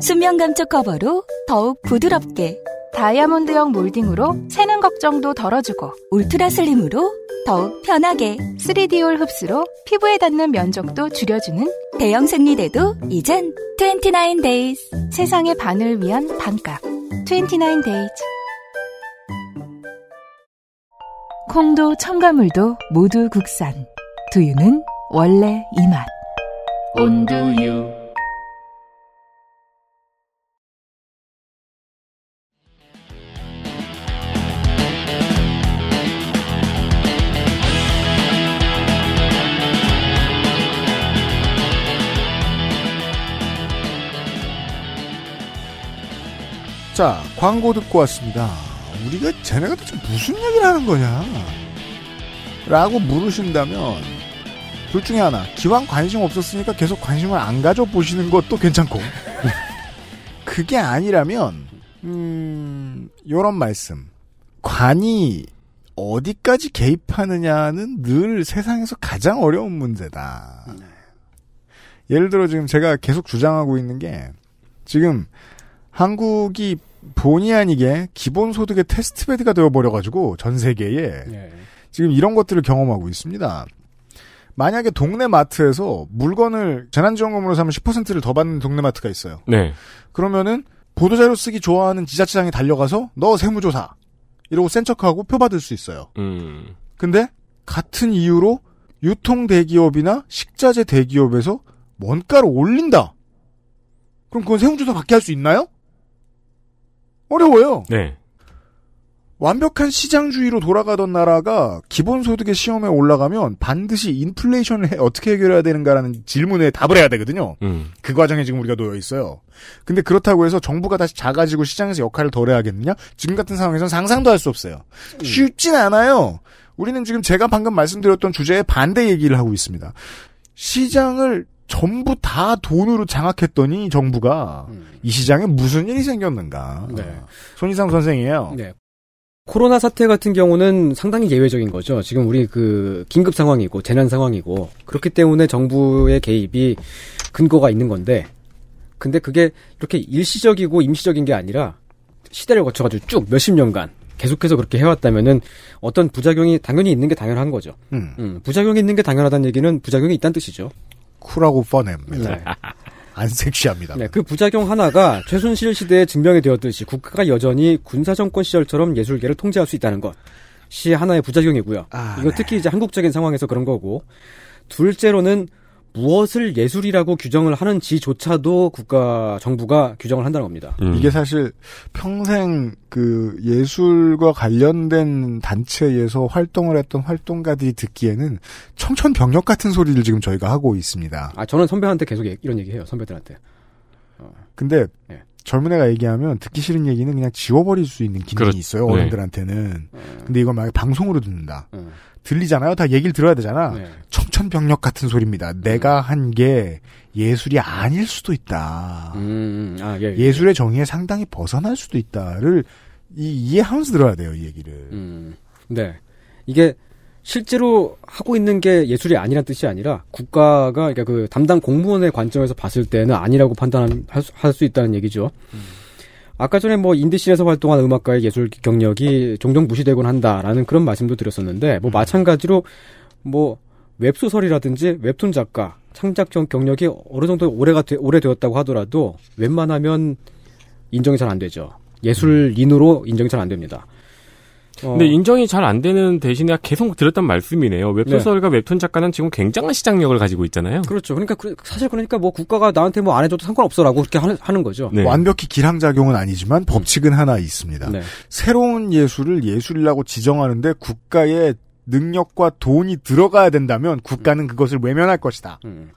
Speaker 5: 수면 감촉 커버로 더욱 부드럽게
Speaker 6: 다이아몬드형 몰딩으로 새는 걱정도 덜어주고
Speaker 5: 울트라 슬림으로 더욱 편하게
Speaker 6: 3D올 흡수로 피부에 닿는 면적도 줄여주는
Speaker 5: 대형 생리대도 이젠 29days
Speaker 6: 세상의 반을 위한 반값 29days 콩도 첨가물도 모두 국산. 두유는 원래 이 맛.
Speaker 5: 온두유
Speaker 2: 자, 광고 듣고 왔습니다. 우리가 쟤네가 대체 무슨 얘기를 하는 거냐? 라고 물으신다면, 둘 중에 하나, 기왕 관심 없었으니까 계속 관심을 안 가져보시는 것도 괜찮고, 그게 아니라면, 음, 요런 말씀. 관이 어디까지 개입하느냐는 늘 세상에서 가장 어려운 문제다. 예를 들어 지금 제가 계속 주장하고 있는 게, 지금 한국이 본의 아니게 기본소득의 테스트베드가 되어버려가지고 전 세계에 지금 이런 것들을 경험하고 있습니다. 만약에 동네 마트에서 물건을 재난지원금으로 사면 10%를 더 받는 동네 마트가 있어요.
Speaker 3: 네.
Speaker 2: 그러면은 보도자료 쓰기 좋아하는 지자체장이 달려가서 너 세무조사 이러고 센 척하고 표 받을 수 있어요.
Speaker 3: 음.
Speaker 2: 근데 같은 이유로 유통 대기업이나 식자재 대기업에서 원가를 올린다. 그럼 그건 세무조사 받게 할 수 있나요? 어려워요.
Speaker 3: 네.
Speaker 2: 완벽한 시장주의로 돌아가던 나라가 기본소득의 시험에 올라가면 반드시 인플레이션을 해- 어떻게 해결해야 되는가라는 질문에 답을 해야 되거든요.
Speaker 3: 음.
Speaker 2: 그 과정에 지금 우리가 놓여 있어요. 근데 그렇다고 해서 정부가 다시 작아지고 시장에서 역할을 덜 해야겠느냐? 지금 같은 상황에서는 상상도 할 수 없어요. 쉽진 않아요. 우리는 지금 제가 방금 말씀드렸던 주제에 반대 얘기를 하고 있습니다. 시장을 전부 다 돈으로 장악했더니 정부가 이 시장에 무슨 일이 생겼는가?
Speaker 8: 네.
Speaker 2: 손희상 선생이에요.
Speaker 8: 네. 코로나 사태 같은 경우는 상당히 예외적인 거죠. 지금 우리 그 긴급 상황이고 재난 상황이고 그렇기 때문에 정부의 개입이 근거가 있는 건데 근데 그게 이렇게 일시적이고 임시적인 게 아니라 시대를 거쳐가지고 쭉 몇십 년간 계속해서 그렇게 해왔다면은 어떤 부작용이 당연히 있는 게 당연한 거죠.
Speaker 2: 음.
Speaker 8: 음, 부작용이 있는 게 당연하다는 얘기는 부작용이 있다는 뜻이죠.
Speaker 2: 쿨하고 뻔해.
Speaker 8: 네.
Speaker 2: 안 섹시합니다.
Speaker 8: 네, 그 부작용 하나가 최순실 시대에 증명이 되었듯이 국가가 여전히 군사정권 시절처럼 예술계를 통제할 수 있다는 것이 하나의 부작용이고요.
Speaker 2: 아,
Speaker 8: 이거
Speaker 2: 네.
Speaker 8: 특히 이제 한국적인 상황에서 그런 거고 둘째로는 무엇을 예술이라고 규정을 하는지조차도 국가 정부가 규정을 한다는 겁니다.
Speaker 3: 음.
Speaker 2: 이게 사실 평생 그 예술과 관련된 단체에서 활동을 했던 활동가들이 듣기에는 청천벽력 같은 소리를 지금 저희가 하고 있습니다.
Speaker 8: 아 저는 선배한테 계속 얘- 이런 얘기해요. 선배들한테.
Speaker 2: 근데
Speaker 8: 네.
Speaker 2: 젊은 애가 얘기하면 듣기 싫은 얘기는 그냥 지워버릴 수 있는 기능이
Speaker 3: 그렇-
Speaker 2: 있어요
Speaker 3: 네.
Speaker 2: 어른들한테는. 근데 이건 만약 에 방송으로 듣는다.
Speaker 8: 음.
Speaker 2: 들리잖아요. 다 얘기를 들어야 되잖아.
Speaker 8: 네.
Speaker 2: 청천벽력 같은 소리입니다. 내가 한 게 예술이 아닐 수도 있다.
Speaker 8: 음, 아, 예, 예.
Speaker 2: 예술의 정의에 상당히 벗어날 수도 있다를 이, 이해하면서 들어야 돼요, 이 얘기를.
Speaker 8: 음, 네. 이게 실제로 하고 있는 게 예술이 아니란 뜻이 아니라 국가가 그러니까 그 담당 공무원의 관점에서 봤을 때는 아니라고 판단할 수, 할 수 있다는 얘기죠. 아까 전에 뭐 인디씬에서 활동한 음악가의 예술 경력이 종종 무시되곤 한다라는 그런 말씀도 드렸었는데 뭐 마찬가지로 뭐 웹소설이라든지 웹툰 작가 창작 경- 경력이 어느 정도 오래가 되, 오래되었다고 하더라도 웬만하면 인정이 잘 안 되죠. 예술인으로 인정이 잘 안 됩니다. 어,
Speaker 3: 근데 인정이 잘 안 되는 대신에 계속 드렸던 말씀이네요. 웹소설가 웹툰 작가는 지금 굉장한 시장력을 가지고 있잖아요.
Speaker 8: 그렇죠. 그러니까 그- 사실 그러니까 뭐 국가가 나한테 뭐 안 해줘도 상관없어라고 그렇게 하는, 하는 거죠.
Speaker 3: 네.
Speaker 2: 완벽히 기량작용은 아니지만 법칙은 하나 있습니다.
Speaker 8: 네.
Speaker 2: 새로운 예술을 예술이라고 지정하는데 국가의 능력과 돈이 들어가야 된다면 국가는 그것을 외면할 것이다.
Speaker 8: 음.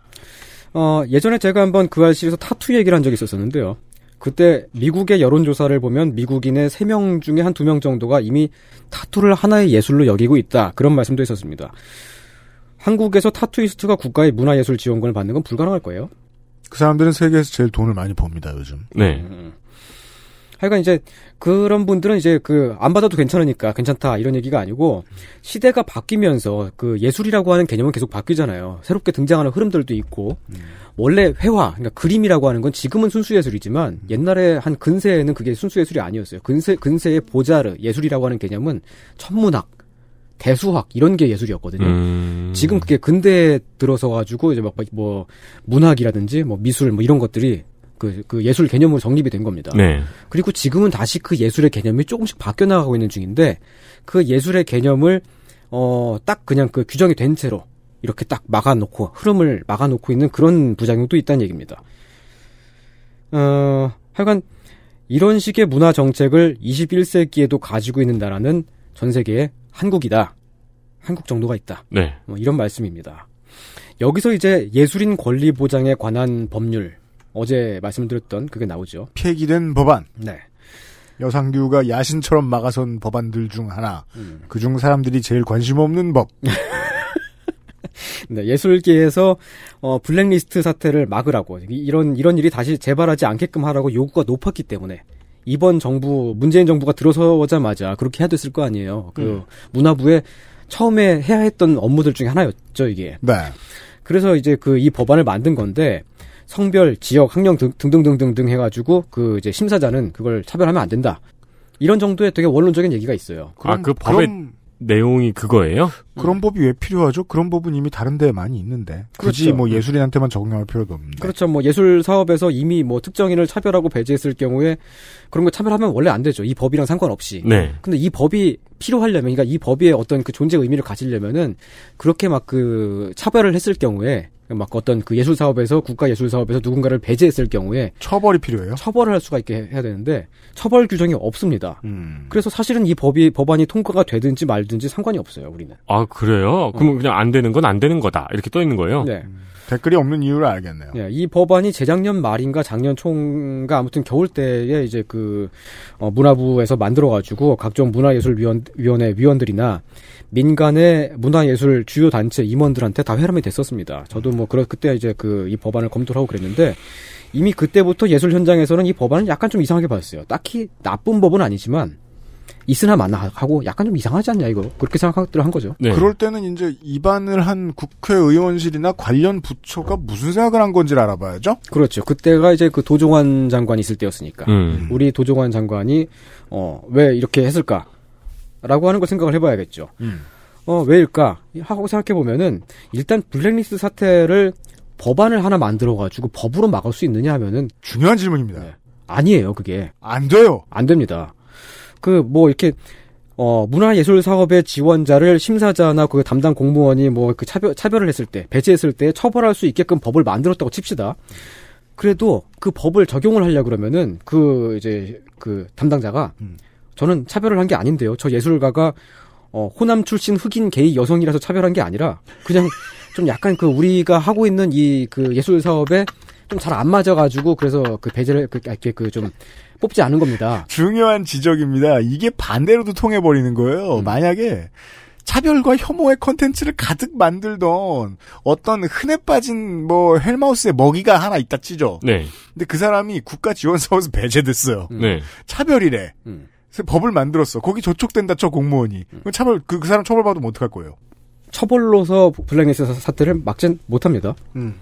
Speaker 8: 어, 예전에 제가 한번 그 알실에서 타투 얘기를 한 적이 있었었는데요. 그때 미국의 여론조사를 보면 미국인의 3명 중에 한 2명 정도가 이미 타투를 하나의 예술로 여기고 있다. 그런 말씀도 있었습니다. 한국에서 타투이스트가 국가의 문화예술 지원금을 받는 건 불가능할 거예요.
Speaker 2: 그 사람들은 세계에서 제일 돈을 많이 법니다, 요즘.
Speaker 3: 네.
Speaker 8: 음. 하여간 이제 그런 분들은 이제 그 안 받아도 괜찮으니까 괜찮다 이런 얘기가 아니고 시대가 바뀌면서 그 예술이라고 하는 개념은 계속 바뀌잖아요. 새롭게 등장하는 흐름들도 있고 원래 회화 그러니까 그림이라고 하는 건 지금은 순수 예술이지만 옛날에 한 근세에는 그게 순수 예술이 아니었어요. 근세 근세의 보자르 예술이라고 하는 개념은 천문학 대수학 이런 게 예술이었거든요.
Speaker 3: 음.
Speaker 8: 지금 그게 근대에 들어서 가지고 이제 막 뭐 문학이라든지 뭐 미술 뭐 이런 것들이 그, 그 예술 개념으로 정립이 된 겁니다.
Speaker 3: 네.
Speaker 8: 그리고 지금은 다시 그 예술의 개념이 조금씩 바뀌어 나가고 있는 중인데 그 예술의 개념을 어 딱 그냥 그 규정이 된 채로 이렇게 딱 막아놓고 흐름을 막아놓고 있는 그런 부작용도 있다는 얘기입니다. 어 하여간 이런 식의 문화 정책을 21세기에도 가지고 있는 나라는 전 세계에 한국이다. 한국 정도가 있다.
Speaker 3: 네.
Speaker 8: 뭐 이런 말씀입니다. 여기서 이제 예술인 권리 보장에 관한 법률 어제 말씀드렸던 그게 나오죠.
Speaker 2: 폐기된 법안.
Speaker 8: 네.
Speaker 2: 여상규가 야신처럼 막아선 법안들 중 하나.
Speaker 8: 음.
Speaker 2: 그중 사람들이 제일 관심 없는 법.
Speaker 8: 네, 예술계에서 어, 블랙리스트 사태를 막으라고 이- 이런 이런 일이 다시 재발하지 않게끔 하라고 요구가 높았기 때문에 이번 정부 문재인 정부가 들어서자마자 그렇게 해야 됐을 거 아니에요. 그
Speaker 2: 음.
Speaker 8: 문화부에 처음에 해야 했던 업무들 중에 하나였죠 이게.
Speaker 2: 네.
Speaker 8: 그래서 이제 그 이 법안을 만든 건데 성별, 지역, 학령 등, 등등등등등 해가지고 그 이제 심사자는 그걸 차별하면 안 된다. 이런 정도의 되게 원론적인 얘기가 있어요.
Speaker 3: 아, 그 법의
Speaker 2: 그럼,
Speaker 3: 내용이 그거예요?
Speaker 2: 그런 법이 왜 필요하죠? 그런 법은 이미 다른 데에 많이 있는데. 굳이
Speaker 8: 그렇죠.
Speaker 2: 뭐 예술인한테만 적용할 필요도 없는데.
Speaker 8: 그렇죠. 뭐 예술 사업에서 이미 뭐 특정인을 차별하고 배제했을 경우에 그런 거 차별하면 원래 안 되죠. 이 법이랑 상관없이.
Speaker 3: 네.
Speaker 8: 근데 이 법이 필요하려면, 그러니까 이 법의 어떤 그 존재 의미를 가지려면은 그렇게 막 그 차별을 했을 경우에 막 어떤 그 예술 사업에서 국가 예술 사업에서 누군가를 배제했을 경우에
Speaker 2: 처벌이 필요해요.
Speaker 8: 처벌을 할 수가 있게 해야 되는데 처벌 규정이 없습니다.
Speaker 2: 음.
Speaker 8: 그래서 사실은 이 법이 법안이 통과가 되든지 말든지 상관이 없어요. 우리는.
Speaker 3: 아, 그래요? 그러면 그냥 안 되는 건 안 되는 거다. 이렇게 떠 있는 거예요?
Speaker 8: 네.
Speaker 2: 댓글이 없는 이유를 알겠네요.
Speaker 8: 예, 이 법안이 재작년 말인가 작년 총가 아무튼 겨울 때에 이제 그 어, 문화부에서 만들어가지고 각종 문화예술위원회 위원들이나 민간의 문화예술 주요 단체 임원들한테 다 회람이 됐었습니다. 저도 뭐 그런 그때 이제 그 이 법안을 검토를 하고 그랬는데 이미 그때부터 예술 현장에서는 이 법안을 약간 좀 이상하게 봤어요. 딱히 나쁜 법은 아니지만 있으나 마나 하고 약간 좀 이상하지 않냐 이거 그렇게 생각들 한 거죠.
Speaker 3: 네.
Speaker 2: 그럴 때는 이제 입안을 한 국회의원실이나 관련 부처가 무슨 생각을 한 건지를 알아봐야죠.
Speaker 8: 그렇죠. 그때가 이제 그 도종환 장관이 있을 때였으니까.
Speaker 3: 음.
Speaker 8: 우리 도종환 장관이 어 왜 이렇게 했을까라고 하는 걸 생각을 해봐야겠죠.
Speaker 2: 음.
Speaker 8: 어 왜일까 하고 생각해 보면은 일단 블랙리스트 사태를 법안을 하나 만들어가지고 법으로 막을 수 있느냐 하면은
Speaker 2: 중요한 질문입니다.
Speaker 8: 아니에요, 그게.
Speaker 2: 안 돼요.
Speaker 8: 안 됩니다. 그 뭐 이렇게 어 문화예술 사업의 지원자를 심사자나 그 담당 공무원이 뭐 그 차별 차별을 했을 때 배제했을 때 처벌할 수 있게끔 법을 만들었다고 칩시다. 그래도 그 법을 적용을 하려 그러면은 그 이제 그 담당자가 저는 차별을 한 게 아닌데요. 저 예술가가 어 호남 출신 흑인 게이 여성이라서 차별한 게 아니라 그냥 좀 약간 그 우리가 하고 있는 이 그 예술 사업에 좀 잘 안 맞아가지고 그래서 그 배제를 그 이렇게 그좀 뽑지 않은 겁니다.
Speaker 2: 중요한 지적입니다. 이게 반대로도 통해 버리는 거예요. 만약에 차별과 혐오의 컨텐츠를 가득 만들던 어떤 흔해 빠진 뭐 헬마우스의 먹이가 하나 있다 치죠.
Speaker 3: 네.
Speaker 2: 근데 그 사람이 국가 지원 사업에서 배제됐어요.
Speaker 3: 네.
Speaker 2: 차별이래.
Speaker 8: 음.
Speaker 2: 법을 만들었어. 거기 저촉된다 저 공무원이. 그럼 차별 그, 그 사람 처벌받으면 어떡할 거예요?
Speaker 8: 처벌로서 블랙리스트 사- 사태를 막진 못합니다.
Speaker 2: 음.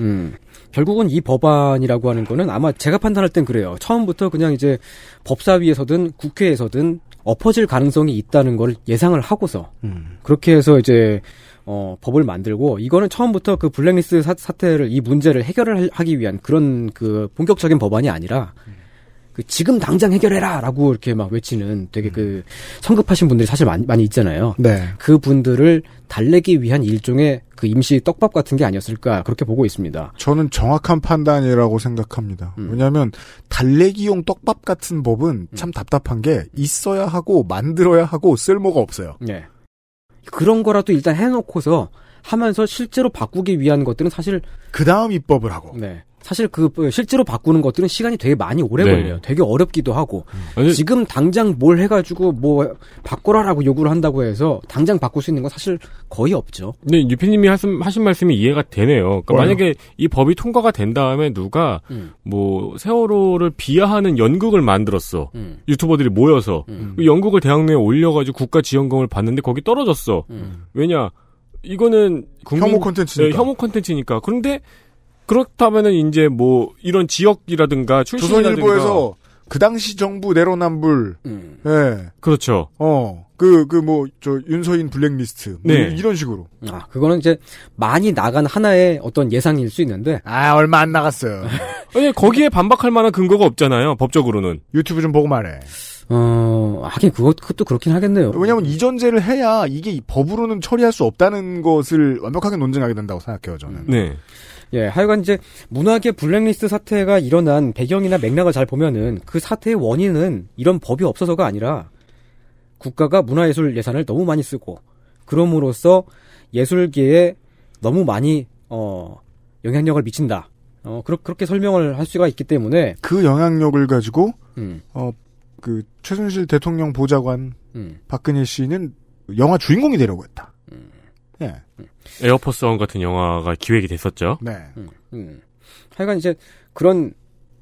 Speaker 8: 음. 결국은 이 법안이라고 하는 거는 아마 제가 판단할 땐 그래요. 처음부터 그냥 이제 법사위에서든 국회에서든 엎어질 가능성이 있다는 걸 예상을 하고서
Speaker 2: 음.
Speaker 8: 그렇게 해서 이제 어, 법을 만들고 이거는 처음부터 그 블랙리스트 사, 사태를 이 문제를 해결을 하기 위한 그런 그 본격적인 법안이 아니라 그 지금 당장 해결해라라고 이렇게 막 외치는 되게 그 성급하신 분들이 사실 많이, 많이 있잖아요.
Speaker 2: 네.
Speaker 8: 그 분들을 달래기 위한 일종의 그 임시 떡밥 같은 게 아니었을까 그렇게 보고 있습니다.
Speaker 2: 저는 정확한 판단이라고 생각합니다.
Speaker 8: 음.
Speaker 2: 왜냐하면 달래기용 떡밥 같은 법은 참 답답한 게 있어야 하고 만들어야 하고 쓸모가 없어요.
Speaker 8: 네. 그런 거라도 일단 해놓고서 하면서 실제로 바꾸기 위한 것들은 사실
Speaker 2: 그 다음 입법을 하고.
Speaker 8: 네. 사실 그 실제로 바꾸는 것들은 시간이 되게 많이 오래
Speaker 3: 네.
Speaker 8: 걸려요. 되게 어렵기도 하고
Speaker 3: 아니,
Speaker 8: 지금 당장 뭘 해가지고 뭐 바꿔라라고 요구를 한다고 해서 당장 바꿀 수 있는 건 사실 거의 없죠.
Speaker 3: 근데 유피님이 하신, 하신 말씀이 이해가 되네요. 그러니까
Speaker 2: 뭐요?
Speaker 3: 만약에 이 법이 통과가 된 다음에 누가
Speaker 8: 음.
Speaker 3: 뭐 세월호를 비하하는 연극을 만들었어.
Speaker 8: 음.
Speaker 3: 유튜버들이 모여서
Speaker 8: 음.
Speaker 3: 그 연극을 대학 내에 올려가지고 국가 지원금을 받는데 거기 떨어졌어.
Speaker 8: 음.
Speaker 3: 왜냐? 이거는 국민
Speaker 2: 혐오 콘텐츠니까.
Speaker 3: 네, 혐오 콘텐츠니까. 그런데 그렇다면은 이제 뭐 이런 지역이라든가 출신이라든가
Speaker 2: 조선일보에서 그 당시 정부 내로남불,
Speaker 8: 음.
Speaker 2: 예,
Speaker 3: 그렇죠.
Speaker 2: 어, 그, 그 뭐, 저, 윤서인 블랙리스트. 뭐
Speaker 3: 네.
Speaker 2: 이런 식으로.
Speaker 8: 아 그거는 이제 많이 나간 하나의 어떤 예상일 수 있는데
Speaker 2: 아, 얼마 안 나갔어요.
Speaker 3: 아니 거기에 반박할 만한 근거가 없잖아요. 법적으로는.
Speaker 2: 유튜브 좀 보고 말해.
Speaker 8: 어 하긴 그것 그것도 그렇긴 하겠네요.
Speaker 2: 왜냐면 이전제를 해야 이게 이 법으로는 처리할 수 없다는 것을 완벽하게 논증하게 된다고 생각해요, 저는.
Speaker 3: 네.
Speaker 8: 예, 하여간 이제 문학의 블랙리스트 사태가 일어난 배경이나 맥락을 잘 보면은 그 사태의 원인은 이런 법이 없어서가 아니라 국가가 문화예술 예산을 너무 많이 쓰고 그럼으로써 예술계에 너무 많이 어 영향력을 미친다. 어 그렇, 그렇게 설명을 할 수가 있기 때문에
Speaker 2: 그 영향력을 가지고,
Speaker 8: 음,
Speaker 2: 어, 그, 최순실 대통령 보좌관
Speaker 8: 음,
Speaker 2: 박근혜 씨는 영화 주인공이 되려고 했다. 예.
Speaker 3: 에어포스 원 같은 영화가 기획이 됐었죠.
Speaker 2: 네.
Speaker 8: 음, 음. 하여간 이제 그런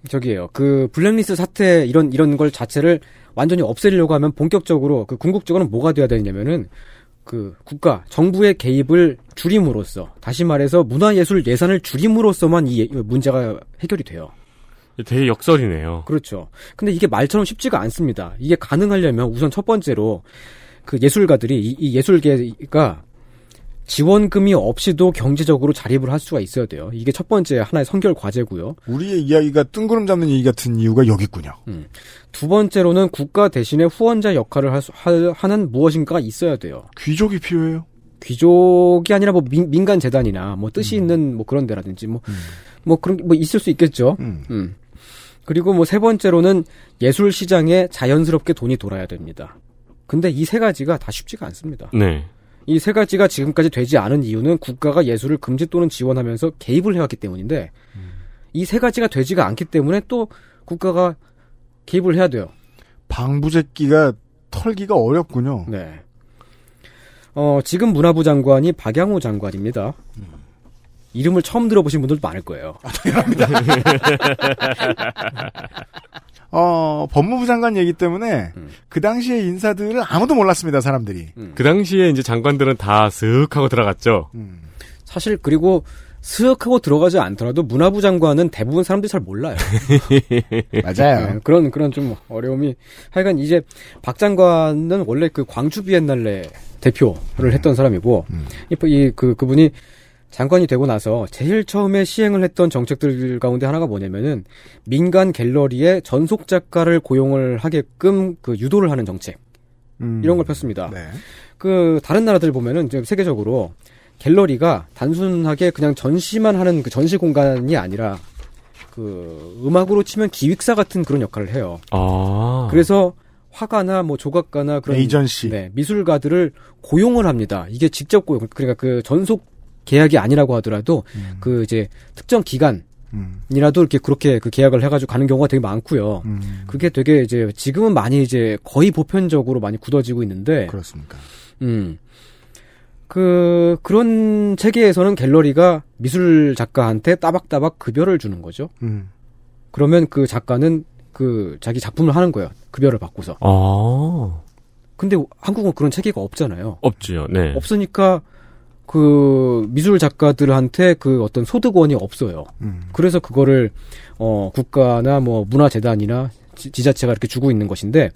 Speaker 8: 저기예요. 그 블랙리스트 사태 이런 이런 걸 자체를 완전히 없애려고 하면 본격적으로 그 궁극적으로는 뭐가 돼야 되냐면은 그 국가 정부의 개입을 줄임으로써 다시 말해서 문화예술 예산을 줄임으로써만 이 예- 문제가 해결이 돼요.
Speaker 3: 되게 역설이네요.
Speaker 8: 그렇죠. 근데 이게 말처럼 쉽지가 않습니다. 이게 가능하려면 우선 첫 번째로 그 예술가들이 이, 이 예술계가 지원금이 없이도 경제적으로 자립을 할 수가 있어야 돼요. 이게 첫 번째 하나의 선결 과제고요.
Speaker 2: 우리의 이야기가 뜬구름 잡는 얘기 같은 이유가 여기 있군요.
Speaker 8: 두 번째로는 국가 대신에 후원자 역할을 할 수, 하- 하는 무엇인가가 있어야 돼요.
Speaker 2: 귀족이 필요해요.
Speaker 8: 귀족이 아니라 뭐 민, 간 재단이나 뭐 뜻이 있는 뭐 그런 데라든지 뭐뭐 그런 게뭐 있을 수 있겠죠.
Speaker 2: 음.
Speaker 8: 음. 그리고 뭐 세 번째로는 예술 시장에 자연스럽게 돈이 돌아야 됩니다. 근데 이 세 가지가 다 쉽지가 않습니다.
Speaker 3: 네.
Speaker 8: 이 세 가지가 지금까지 되지 않은 이유는 국가가 예술을 금지 또는 지원하면서 개입을 해왔기 때문인데 이세 가지가 되지가 않기 때문에 또 국가가 개입을 해야 돼요.
Speaker 2: 방부제끼가 털기가 어렵군요.
Speaker 8: 네. 어, 지금 문화부 장관이 박양호 장관입니다. 이름을 처음 들어보신 분들도 많을 거예요.
Speaker 2: 어, 법무부 장관 얘기 때문에
Speaker 8: 음.
Speaker 2: 그 당시의 인사들을 아무도 몰랐습니다, 사람들이.
Speaker 3: 그 당시에 이제 장관들은 다쓱 하고 들어갔죠.
Speaker 2: 음.
Speaker 8: 사실 그리고 스윽 하고 들어가지 않더라도 문화부 장관은 대부분 사람들이 잘 몰라요.
Speaker 2: 맞아요.
Speaker 8: 네, 그런 그런 좀 어려움이 하여간 이제 박 장관은 원래 그 광주 비엔날레 대표를 했던 사람이고 이 그 그분이 장관이 되고 나서 제일 처음에 시행을 했던 정책들 가운데 하나가 뭐냐면은 민간 갤러리에 전속 작가를 고용을 하게끔 그 유도를 하는 정책
Speaker 2: 음.
Speaker 8: 이런 걸 폈습니다.
Speaker 2: 네.
Speaker 8: 그 다른 나라들 보면은 이제 세계적으로 갤러리가 단순하게 그냥 전시만 하는 그 전시 공간이 아니라 그 음악으로 치면 기획사 같은 그런 역할을 해요.
Speaker 3: 아.
Speaker 8: 그래서 화가나 뭐 조각가나 그런
Speaker 2: 에이전시.
Speaker 8: 네, 미술가들을 고용을 합니다. 이게 직접 고용 그러니까 그 전속 계약이 아니라고 하더라도
Speaker 2: 음.
Speaker 8: 그 이제 특정 기간
Speaker 2: 음.
Speaker 8: 이라도 이렇게 그렇게 그 계약을 해가지고 가는 경우가 되게 많고요.
Speaker 2: 음.
Speaker 8: 그게 되게 이제 지금은 많이 이제 거의 보편적으로 많이 굳어지고 있는데,
Speaker 2: 그렇습니까?
Speaker 8: 음, 그 그런 체계에서는 갤러리가 미술 작가한테 따박따박 급여를 주는 거죠.
Speaker 2: 음.
Speaker 8: 그러면 그 작가는 그 자기 작품을 하는 거예요. 급여를 받고서.
Speaker 3: 아.
Speaker 8: 근데 한국은 그런 체계가 없잖아요.
Speaker 3: 없지요. 네.
Speaker 8: 없으니까 그 미술 작가들한테 그 어떤 소득원이 없어요.
Speaker 2: 음.
Speaker 8: 그래서 그거를 어 국가나 뭐 문화재단이나 지, 지자체가 이렇게 주고 있는 것인데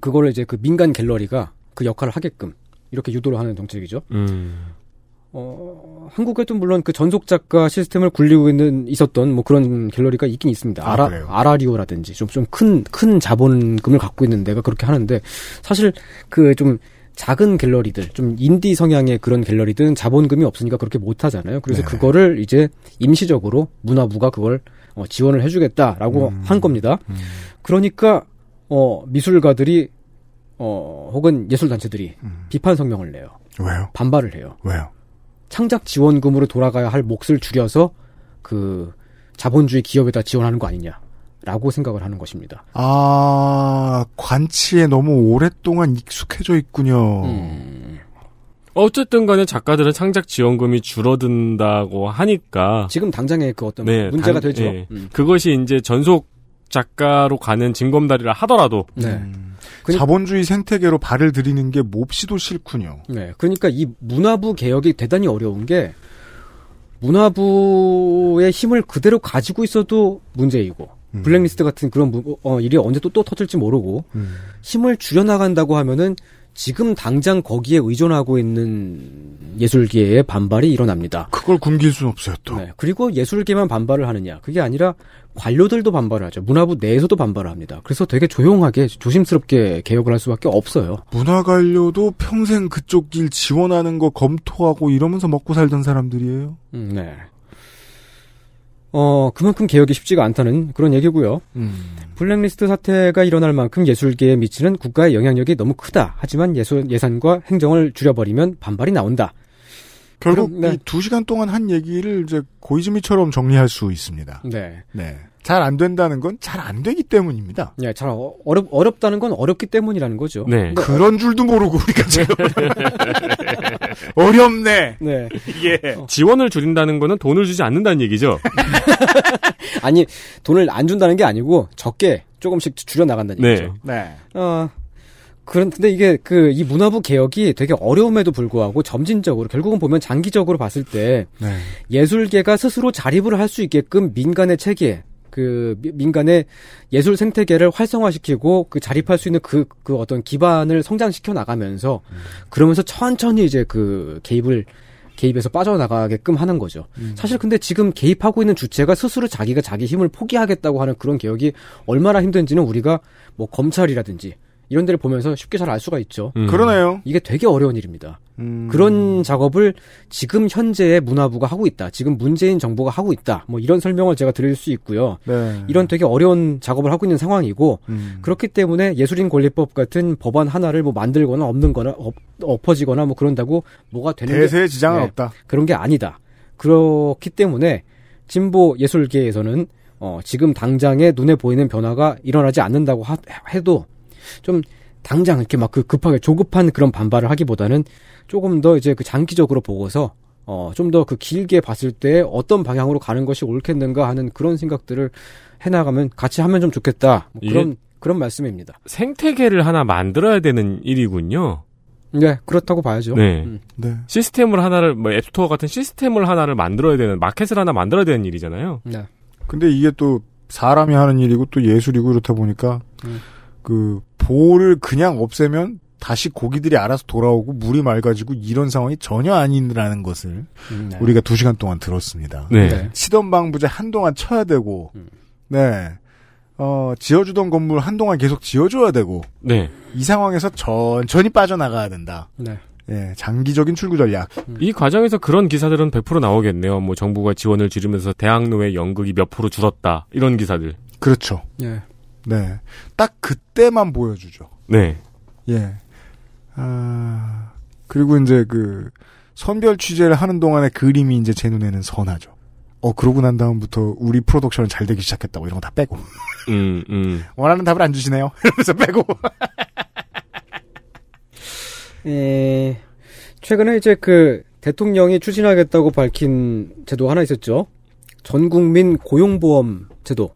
Speaker 8: 그거를 이제 그 민간 갤러리가 그 역할을 하게끔 이렇게 유도를 하는 정책이죠.
Speaker 3: 음.
Speaker 8: 어 한국에도 물론 그 전속 작가 시스템을 굴리고 있는 있었던 뭐 그런 갤러리가 있긴 있습니다.
Speaker 2: 아,
Speaker 8: 아라? 아라리오라든지 좀 좀 큰 큰 자본금을 갖고 있는 데가 그렇게 하는데 사실 그 좀 작은 갤러리들, 좀 인디 성향의 그런 갤러리들은 자본금이 없으니까 그렇게 못 하잖아요. 그래서
Speaker 2: 네.
Speaker 8: 그거를 이제 임시적으로 문화부가 그걸 어, 지원을 해주겠다라고
Speaker 2: 음.
Speaker 8: 한 겁니다.
Speaker 2: 음.
Speaker 8: 그러니까 어 미술가들이 어 혹은 예술단체들이
Speaker 2: 음.
Speaker 8: 비판 성명을 내요.
Speaker 2: 왜요?
Speaker 8: 반발을 해요.
Speaker 2: 왜요?
Speaker 8: 창작 지원금으로 돌아가야 할 몫을 줄여서 그 자본주의 기업에다 지원하는 거 아니냐 라고 생각을 하는 것입니다.
Speaker 2: 아, 관치에 너무 오랫동안 익숙해져 있군요.
Speaker 8: 음.
Speaker 3: 어쨌든 간에 작가들은 창작 지원금이 줄어든다고 하니까
Speaker 8: 지금 당장의 그 어떤
Speaker 3: 네,
Speaker 8: 문제가
Speaker 3: 당-
Speaker 8: 되죠.
Speaker 3: 예.
Speaker 8: 음.
Speaker 3: 그것이 이제 전속 작가로 가는 징검다리를 하더라도
Speaker 8: 네.
Speaker 2: 음.
Speaker 8: 그니-
Speaker 2: 자본주의 생태계로 발을 들이는 게 몹시도 싫군요.
Speaker 8: 네. 그러니까 이 문화부 개혁이 대단히 어려운 게 문화부의 힘을 그대로 가지고 있어도 문제이고
Speaker 2: 음.
Speaker 8: 블랙리스트 같은 그런 무- 어, 일이 언제 또, 또 터질지 모르고
Speaker 2: 음.
Speaker 8: 힘을 줄여나간다고 하면은 지금 당장 거기에 의존하고 있는 예술계의 반발이 일어납니다.
Speaker 2: 그걸 굶길 수는 없어요, 또.
Speaker 8: 네. 그리고 예술계만 반발을 하느냐. 그게 아니라 관료들도 반발을 하죠. 문화부 내에서도 반발을 합니다. 그래서 되게 조용하게 조심스럽게 개혁을 할 수밖에 없어요.
Speaker 2: 문화관료도 평생 그쪽 길 지원하는 거 검토하고 이러면서 먹고 살던 사람들이에요.
Speaker 8: 음, 네. 어, 그만큼 개혁이 쉽지가 않다는 그런 얘기고요.
Speaker 2: 음.
Speaker 8: 블랙리스트 사태가 일어날 만큼 예술계에 미치는 국가의 영향력이 너무 크다. 하지만 예술 예산과 행정을 줄여버리면 반발이 나온다.
Speaker 2: 결국
Speaker 8: 네.
Speaker 2: 이두 시간 동안 한 얘기를 이제 고이즈미처럼 정리할 수 있습니다.
Speaker 8: 네.
Speaker 2: 네. 잘 안 된다는 건 잘 안 되기 때문입니다.
Speaker 8: 네, 잘 어- 어렵 어렵다는 건 어렵기 때문이라는 거죠.
Speaker 3: 네.
Speaker 8: 그러니까
Speaker 2: 그런 줄도 모르고 우리가 지금 어렵네.
Speaker 8: 네.
Speaker 2: 이게
Speaker 3: 지원을 줄인다는 거는 돈을 주지 않는다는 얘기죠.
Speaker 8: 아니 돈을 안 준다는 게 아니고 적게 조금씩 줄여 나간다는
Speaker 3: 네.
Speaker 8: 얘기죠.
Speaker 2: 네.
Speaker 8: 어, 그런, 근데 이게 그, 이 문화부 개혁이 되게 어려움에도 불구하고 점진적으로, 결국은 보면 장기적으로 봤을 때
Speaker 2: 네.
Speaker 8: 예술계가 스스로 자립을 할 수 있게끔 민간의 체계, 그, 미- 민간의 예술 생태계를 활성화시키고 그 자립할 수 있는 그, 그 어떤 기반을 성장시켜 나가면서 그러면서 천천히 이제 그 개입을 개입해서 빠져나가게끔 하는 거죠. 사실 근데 지금 개입하고 있는 주체가 스스로 자기가 자기 힘을 포기하겠다고 하는 그런 개혁이 얼마나 힘든지는 우리가 뭐 검찰이라든지 이런 데를 보면서 쉽게 잘 알 수가 있죠.
Speaker 3: 음.
Speaker 2: 그러네요.
Speaker 8: 이게 되게 어려운 일입니다.
Speaker 2: 음.
Speaker 8: 그런 작업을 지금 현재의 문화부가 하고 있다. 지금 문재인 정부가 하고 있다. 뭐 이런 설명을 제가 드릴 수 있고요.
Speaker 2: 네.
Speaker 8: 이런 되게 어려운 작업을 하고 있는 상황이고
Speaker 2: 음.
Speaker 8: 그렇기 때문에 예술인 권리법 같은 법안 하나를 뭐 만들거나 없는거나 엎, 엎어지거나 뭐 그런다고 뭐가 되는 게
Speaker 2: 대세에 지장은
Speaker 8: 네.
Speaker 2: 없다.
Speaker 8: 그런 게 아니다. 그렇기 때문에 진보 예술계에서는 어, 지금 당장에 눈에 보이는 변화가 일어나지 않는다고 하- 해도 좀 당장 이렇게 막 그 급하게 조급한 그런 반발을 하기보다는 조금 더 이제 그 장기적으로 보고서 어, 좀 더 그 길게 봤을 때 어떤 방향으로 가는 것이 옳겠는가 하는 그런 생각들을 해나가면 같이 하면 좀 좋겠다. 뭐 그런, 그런 말씀입니다.
Speaker 3: 생태계를 하나 만들어야 되는 일이군요.
Speaker 8: 네, 그렇다고 봐야죠.
Speaker 3: 네.
Speaker 8: 음.
Speaker 2: 네.
Speaker 3: 시스템을 하나를 뭐 앱스토어 같은 시스템을 하나를 만들어야 되는 마켓을 하나 만들어야 되는 일이잖아요.
Speaker 8: 네.
Speaker 2: 근데 이게 또 사람이 하는 일이고 또 예술이고 그렇다 보니까
Speaker 8: 음.
Speaker 2: 그 볼을 그냥 없애면 다시 고기들이 알아서 돌아오고 물이 맑아지고 이런 상황이 전혀 아니라는 것을
Speaker 8: 음, 네.
Speaker 2: 우리가 두 시간 동안 들었습니다.
Speaker 3: 네.
Speaker 2: 치던 방부제 한동안 쳐야 되고,
Speaker 8: 음.
Speaker 2: 네. 어, 지어주던 건물 한동안 계속 지어줘야 되고,
Speaker 3: 네.
Speaker 2: 이 상황에서 천천히 빠져나가야 된다.
Speaker 8: 네.
Speaker 2: 예, 장기적인 출구 전략.
Speaker 3: 이 과정에서 그런 기사들은 100% 나오겠네요. 뭐 정부가 지원을 줄이면서 대학로의 연극이 몇 프로 줄었다. 이런 기사들.
Speaker 2: 그렇죠.
Speaker 8: 예.
Speaker 2: 네. 딱 그때만 보여주죠.
Speaker 3: 네.
Speaker 2: 예. 아, 그리고 이제 그, 선별 취재를 하는 동안의 그림이 이제 제 눈에는 선하죠. 어, 그러고 난 다음부터 우리 프로덕션은 잘 되기 시작했다고 이런 거 다 빼고.
Speaker 3: 음, 음.
Speaker 2: 원하는 답을 안 주시네요. 이러면서 빼고.
Speaker 8: 에, 최근에 이제 그 대통령이 추진하겠다고 밝힌 제도 하나 있었죠. 전 국민 고용보험 제도.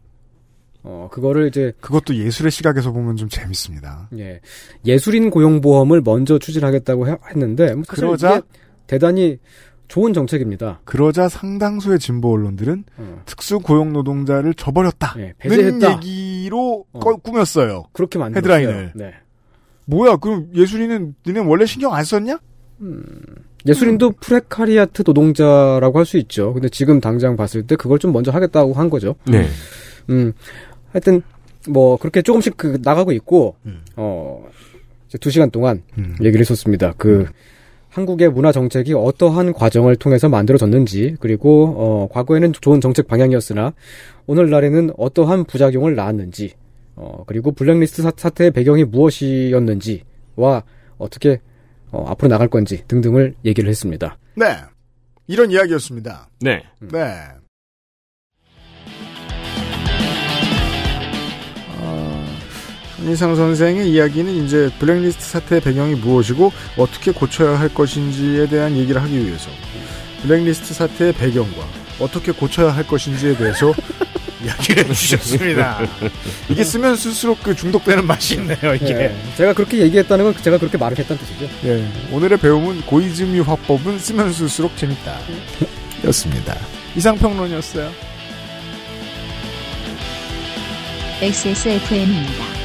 Speaker 8: 어, 그거를 이제
Speaker 2: 그것도 예술의 시각에서 보면 좀 재밌습니다.
Speaker 8: 예. 예술인 고용보험을 먼저 추진하겠다고 해- 했는데 사실
Speaker 2: 그러자
Speaker 8: 대단히 좋은 정책입니다.
Speaker 2: 그러자 상당수의 진보 언론들은
Speaker 8: 어.
Speaker 2: 특수 고용 노동자를 저버렸다.
Speaker 8: 예,
Speaker 2: 는
Speaker 8: 배제했다.
Speaker 2: 얘기로
Speaker 8: 어.
Speaker 2: 꺼- 꾸몄어요.
Speaker 8: 그렇게 만들었어요.
Speaker 2: 헤드라인을.
Speaker 8: 네.
Speaker 2: 뭐야? 그럼 예술인은 니네 원래 신경 안 썼냐?
Speaker 8: 예술인도 프레카리아트 노동자라고 할 수 있죠. 근데 지금 당장 봤을 때 그걸 좀 먼저 하겠다고 한 거죠.
Speaker 3: 네.
Speaker 8: 음, 하여튼 뭐 그렇게 조금씩 그 나가고 있고
Speaker 2: 음.
Speaker 8: 어, 이제 두 시간 동안
Speaker 2: 음.
Speaker 8: 얘기를 했었습니다. 그 한국의 문화 정책이 어떠한 과정을 통해서 만들어졌는지 그리고 어, 과거에는 좋은 정책 방향이었으나 오늘날에는 어떠한 부작용을 낳았는지 어, 그리고 블랙리스트 사, 사태의 배경이 무엇이었는지와 어떻게 어, 앞으로 나갈 건지 등등을 얘기를 했습니다.
Speaker 2: 네. 이런 이야기였습니다.
Speaker 3: 네.
Speaker 2: 네. 한희상 선생의 이야기는 이제 블랙리스트 사태의 배경이 무엇이고 어떻게 고쳐야 할 것인지에 대한 얘기를 하기 위해서 블랙리스트 사태의 배경과 어떻게 고쳐야 할 것인지에 대해서 이야기를 해주셨습니다. 이게 쓰면 쓸수록 그 중독되는 맛이 있네요, 이게.
Speaker 8: 예, 제가 그렇게 얘기했다는 건 제가 그렇게 말을 했다는 뜻이죠.
Speaker 2: 예, 오늘의 배움은 고이즈미 화법은 쓰면 쓸수록 재밌다. 였습니다. 이상평론이었어요.
Speaker 1: XSFM입니다.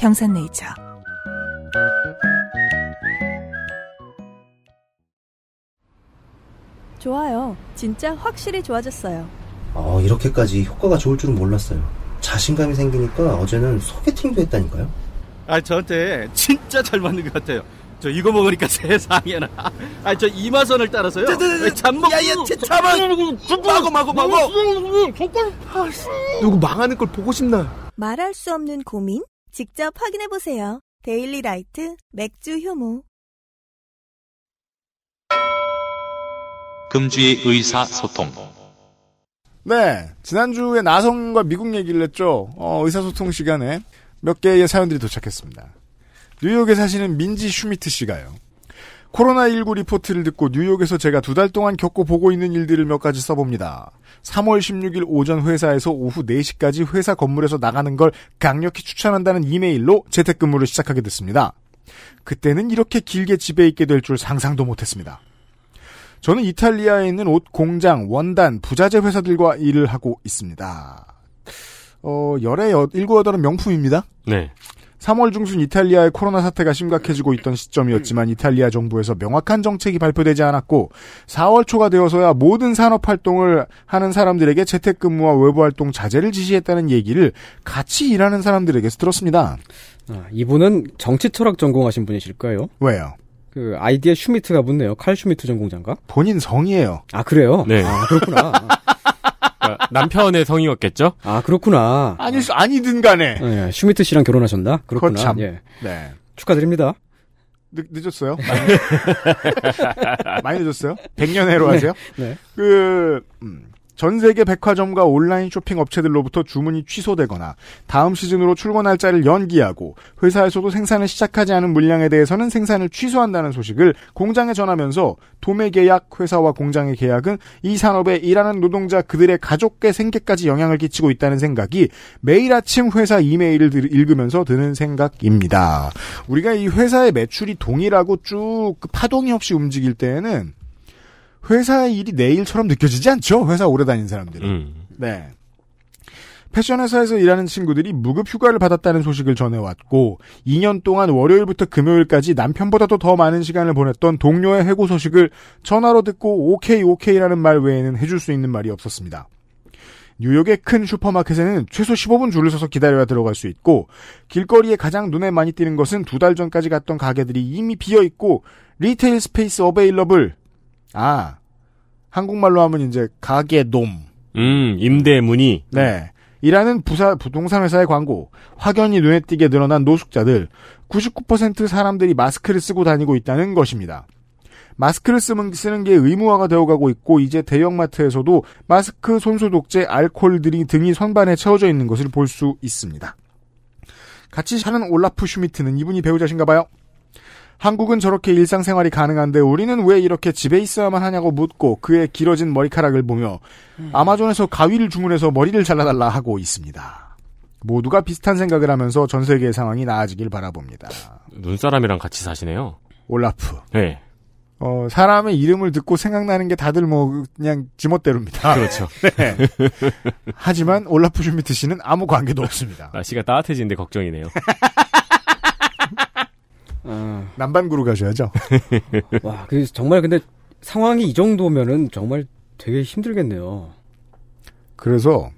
Speaker 10: 평산네이처
Speaker 11: 좋아요. 진짜 확실히 좋아졌어요.
Speaker 12: 어, 이렇게까지 효과가 좋을 줄은 몰랐어요. 자신감이 생기니까 어제는 소개팅도 했다니까요.
Speaker 13: 아, 저한테 진짜 잘 맞는 것 같아요. 저 이거 먹으니까 세상에나. 아, 저 이마선을 따라서요. 잠먹. 야야, 잠만. 마고 마고 마고. 누구 망하는 걸 보고 싶나?
Speaker 11: 말할 수 없는 고민? 직접 확인해 보세요. 데일리 라이트 맥주 효모.
Speaker 7: 금주의 의사 소통.
Speaker 2: 네. 지난주에 나성과 미국 얘기를 했죠. 어, 의사소통 시간에 몇 개의 사연들이 도착했습니다. 뉴욕에 사시는 민지 슈미트 씨가요. 코로나19 리포트를 듣고 뉴욕에서 제가 두 달 동안 겪고 보고 있는 일들을 몇 가지 써봅니다. 3월 16일 오전 회사에서 오후 4시까지 회사 건물에서 나가는 걸 강력히 추천한다는 이메일로 재택근무를 시작하게 됐습니다. 그때는 이렇게 길게 집에 있게 될 줄 상상도 못했습니다. 저는 이탈리아에 있는 옷 공장, 원단, 부자재 회사들과 일을 하고 있습니다. 어, 열의 여, 일곱 여덟은 명품입니다.
Speaker 3: 네.
Speaker 2: 3월 중순 이탈리아의 코로나 사태가 심각해지고 있던 시점이었지만 이탈리아 정부에서 명확한 정책이 발표되지 않았고 4월 초가 되어서야 모든 산업 활동을 하는 사람들에게 재택근무와 외부 활동 자제를 지시했다는 얘기를 같이 일하는 사람들에게서 들었습니다.
Speaker 8: 아, 이분은 정치 철학 전공하신 분이실까요?
Speaker 2: 왜요?
Speaker 8: 그 아이디에 슈미트가 붙네요. 칼 슈미트 전공자인가?
Speaker 2: 본인 성이에요.
Speaker 8: 아 그래요?
Speaker 3: 네.
Speaker 8: 아 그렇구나.
Speaker 3: 남편의 성이었겠죠?
Speaker 8: 아 그렇구나.
Speaker 2: 아니 아니든 간에
Speaker 8: 예, 슈미트 씨랑 결혼하셨나? 그렇구나.
Speaker 2: 거참.
Speaker 8: 예.
Speaker 2: 네.
Speaker 8: 축하드립니다.
Speaker 2: 늦, 늦었어요? 많이 늦었어요? 100년해로 하세요?
Speaker 8: 네.
Speaker 2: 그, 음, 전 세계 백화점과 온라인 쇼핑 업체들로부터 주문이 취소되거나 다음 시즌으로 출고 날짜를 연기하고 회사에서도 생산을 시작하지 않은 물량에 대해서는 생산을 취소한다는 소식을 공장에 전하면서 도매 계약 회사와 공장의 계약은 이 산업에 일하는 노동자 그들의 가족의 생계까지 영향을 끼치고 있다는 생각이 매일 아침 회사 이메일을 들- 읽으면서 드는 생각입니다. 우리가 이 회사의 매출이 동일하고 쭉그 파동이 없이 움직일 때에는 회사의 일이 내 일처럼 느껴지지 않죠? 회사 오래 다닌 사람들은.
Speaker 3: 음.
Speaker 2: 네. 패션 회사에서 일하는 친구들이 무급 휴가를 받았다는 소식을 전해왔고 2년 동안 월요일부터 금요일까지 남편보다도 더 많은 시간을 보냈던 동료의 해고 소식을 전화로 듣고 오케이 오케이라는 말 외에는 해줄 수 있는 말이 없었습니다. 뉴욕의 큰 슈퍼마켓에는 최소 15분 줄을 서서 기다려야 들어갈 수 있고 길거리에 가장 눈에 많이 띄는 것은 두 달 전까지 갔던 가게들이 이미 비어 있고 retail space available 아 한국말로 하면 이제 가게 놈
Speaker 3: 음, 임대 문의.
Speaker 2: 네. 이라는 부사, 부동산 회사의 광고, 확연히 눈에 띄게 늘어난 노숙자들, 99% 사람들이 마스크를 쓰고 다니고 있다는 것입니다. 마스크를 쓰는, 쓰는 게 의무화가 되어가고 있고, 이제 대형마트에서도 마스크, 손소독제, 알코올 등이, 등이 선반에 채워져 있는 것을 볼 수 있습니다. 같이 사는 올라프 슈미트는 이분이 배우자신가 봐요. 한국은 저렇게 일상생활이 가능한데 우리는 왜 이렇게 집에 있어야만 하냐고 묻고 그의 길어진 머리카락을 보며 아마존에서 가위를 주문해서 머리를 잘라달라 하고 있습니다. 모두가 비슷한 생각을 하면서 전 세계의 상황이 나아지길 바라봅니다.
Speaker 3: 눈사람이랑 같이 사시네요.
Speaker 2: 올라프.
Speaker 3: 네.
Speaker 2: 어, 사람의 이름을 듣고 생각나는 게 다들 뭐 그냥 지멋대로입니다.
Speaker 3: 그렇죠.
Speaker 2: 네. 하지만 올라프 슈미트 씨는 아무 관계도 없습니다.
Speaker 3: 날씨가 따뜻해지는데 걱정이네요.
Speaker 2: 남반구로 가셔야죠.
Speaker 8: 와, 그 정말 근데 상황이 이 정도면은 정말 되게 힘들겠네요.
Speaker 2: 그래서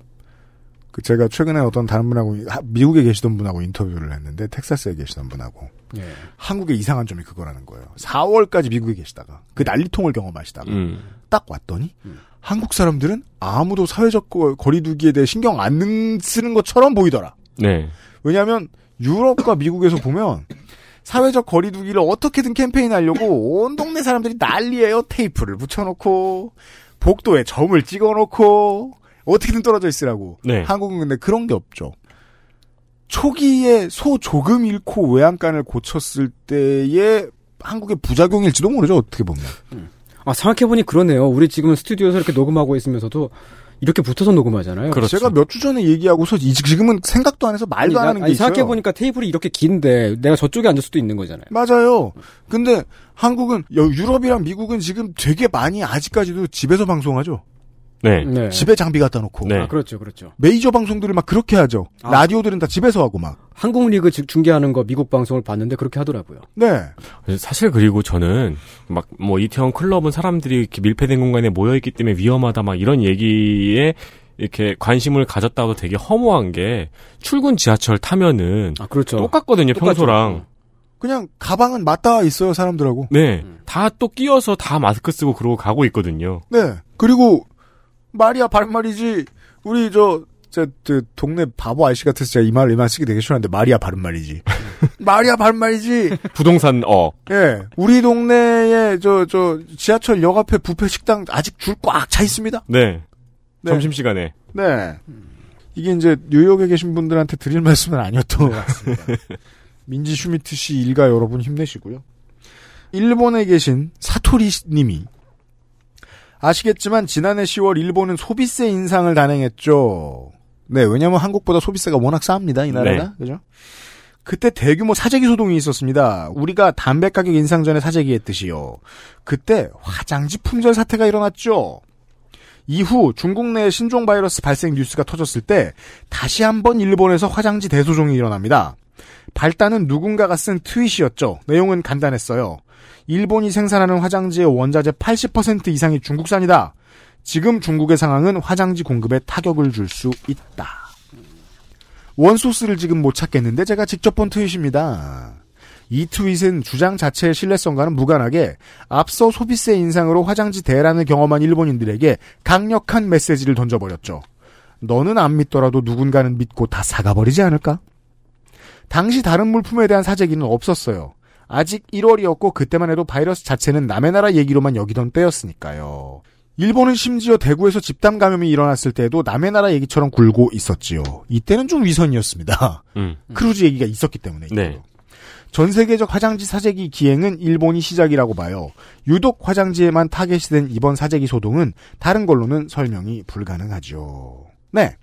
Speaker 2: 그 제가 최근에 어떤 다른 분하고 하- 미국에 계시던 분하고 인터뷰를 했는데 텍사스에 계시던 분하고
Speaker 8: 예.
Speaker 2: 한국의 이상한 점이 그거라는 거예요. 4월까지 미국에 계시다가 그 난리통을 경험하시다가
Speaker 3: 음.
Speaker 2: 딱 왔더니 한국 사람들은 아무도 사회적 거- 거리두기에 대해 신경 안 쓰는 것처럼 보이더라.
Speaker 3: 네.
Speaker 2: 왜냐하면 유럽과 미국에서 보면 사회적 거리두기를 어떻게든 캠페인하려고 온 동네 사람들이 난리예요. 테이프를 붙여놓고 복도에 점을 찍어놓고 어떻게든 떨어져 있으라고.
Speaker 3: 네.
Speaker 2: 한국은 근데 그런 게 없죠. 초기에 소 조금 잃고 외양간을 고쳤을 때의 한국의 부작용일지도 모르죠. 어떻게 보면.
Speaker 8: 아, 생각해보니 그러네요. 우리 지금 스튜디오에서 이렇게 녹음하고 있으면서도 이렇게 붙어서 녹음하잖아요.
Speaker 2: 제가 몇 주 전에 얘기하고서 이- 지금은 생각도 안 해서 말도 안
Speaker 8: 아니,
Speaker 2: 하는 게
Speaker 8: 아니,
Speaker 2: 있어요.
Speaker 8: 생각해 보니까 테이블이 이렇게 긴데 내가 저쪽에 앉을 수도 있는 거잖아요.
Speaker 2: 맞아요. 근데 한국은 여- 유럽이랑 미국은 지금 되게 많이 아직까지도 집에서 방송하죠.
Speaker 3: 네.
Speaker 8: 네.
Speaker 2: 집에 장비 갖다 놓고.
Speaker 8: 아, 그렇죠, 그렇죠.
Speaker 2: 메이저 방송들을 막 그렇게 하죠.
Speaker 8: 아.
Speaker 2: 라디오들은 다 집에서 하고 막.
Speaker 8: 한국 리그 즉 중계하는 거 미국 방송을 봤는데 그렇게 하더라고요.
Speaker 2: 네.
Speaker 3: 사실 그리고 저는 막 뭐 이태원 클럽은 사람들이 이렇게 밀폐된 공간에 모여 있기 때문에 위험하다 막 이런 얘기에 이렇게 관심을 가졌다고 되게 허무한 게 출근 지하철 타면은
Speaker 8: 아, 그렇죠.
Speaker 3: 똑같거든요
Speaker 2: 똑같죠.
Speaker 3: 평소랑.
Speaker 2: 그냥 가방은 맞닿아 있어요 사람들하고.
Speaker 3: 네. 다또 끼어서 다 마스크 쓰고 그러고 가고 있거든요.
Speaker 2: 네. 그리고 말이야 바른말이지. 우리 저, 저, 저 동네 바보 아저씨 같아서 제가 이 말, 이말 쓰기 되게 싫어하는데 말이야 바른말이지. 말이야 바른말이지.
Speaker 3: 부동산 어.
Speaker 2: 예. 우리 동네에 저, 저, 지하철 역 앞에 부페 식당 아직 줄 꽉 차 있습니다.
Speaker 3: 네.
Speaker 2: 네.
Speaker 3: 점심 시간에.
Speaker 2: 네. 이게 이제 뉴욕에 계신 분들한테 드릴 말씀은 아니었던 것 같습니다. 민지 슈미트 씨 일가 여러분 힘내시고요. 일본에 계신 사토리 님이 아시겠지만 지난해 10월 일본은 소비세 인상을 단행했죠. 네, 왜냐면 한국보다 소비세가 워낙 쌉니다, 이 나라가.
Speaker 3: 네.
Speaker 2: 그죠? 그때 대규모 사재기 소동이 있었습니다. 우리가 담배 가격 인상 전에 사재기 했듯이요. 그때 화장지 품절 사태가 일어났죠. 이후 중국 내 신종 바이러스 발생 뉴스가 터졌을 때 다시 한번 일본에서 화장지 대소종이 일어납니다. 발단은 누군가가 쓴 트윗이었죠. 내용은 간단했어요. 일본이 생산하는 화장지의 원자재 80% 이상이 중국산이다. 지금 중국의 상황은 화장지 공급에 타격을 줄 수 있다. 원소스를 지금 못 찾겠는데 제가 직접 본 트윗입니다. 이 트윗은 주장 자체의 신뢰성과는 무관하게 앞서 소비세 인상으로 화장지 대란을 경험한 일본인들에게 강력한 메시지를 던져버렸죠. 너는 안 믿더라도 누군가는 믿고 다 사가버리지 않을까? 당시 다른 물품에 대한 사재기는 없었어요. 아직 1월이었고 그때만 해도 바이러스 자체는 남의 나라 얘기로만 여기던 때였으니까요. 일본은 심지어 대구에서 집단 감염이 일어났을 때도 남의 나라 얘기처럼 굴고 있었지요. 이때는 좀 위선이었습니다.
Speaker 3: 음.
Speaker 2: 크루즈 얘기가 있었기 때문에.
Speaker 3: 네.
Speaker 2: 전 세계적 화장지 사재기 기행은 일본이 시작이라고 봐요. 유독 화장지에만 타겟이 된 이번 사재기 소동은 다른 걸로는 설명이 불가능하죠. 네.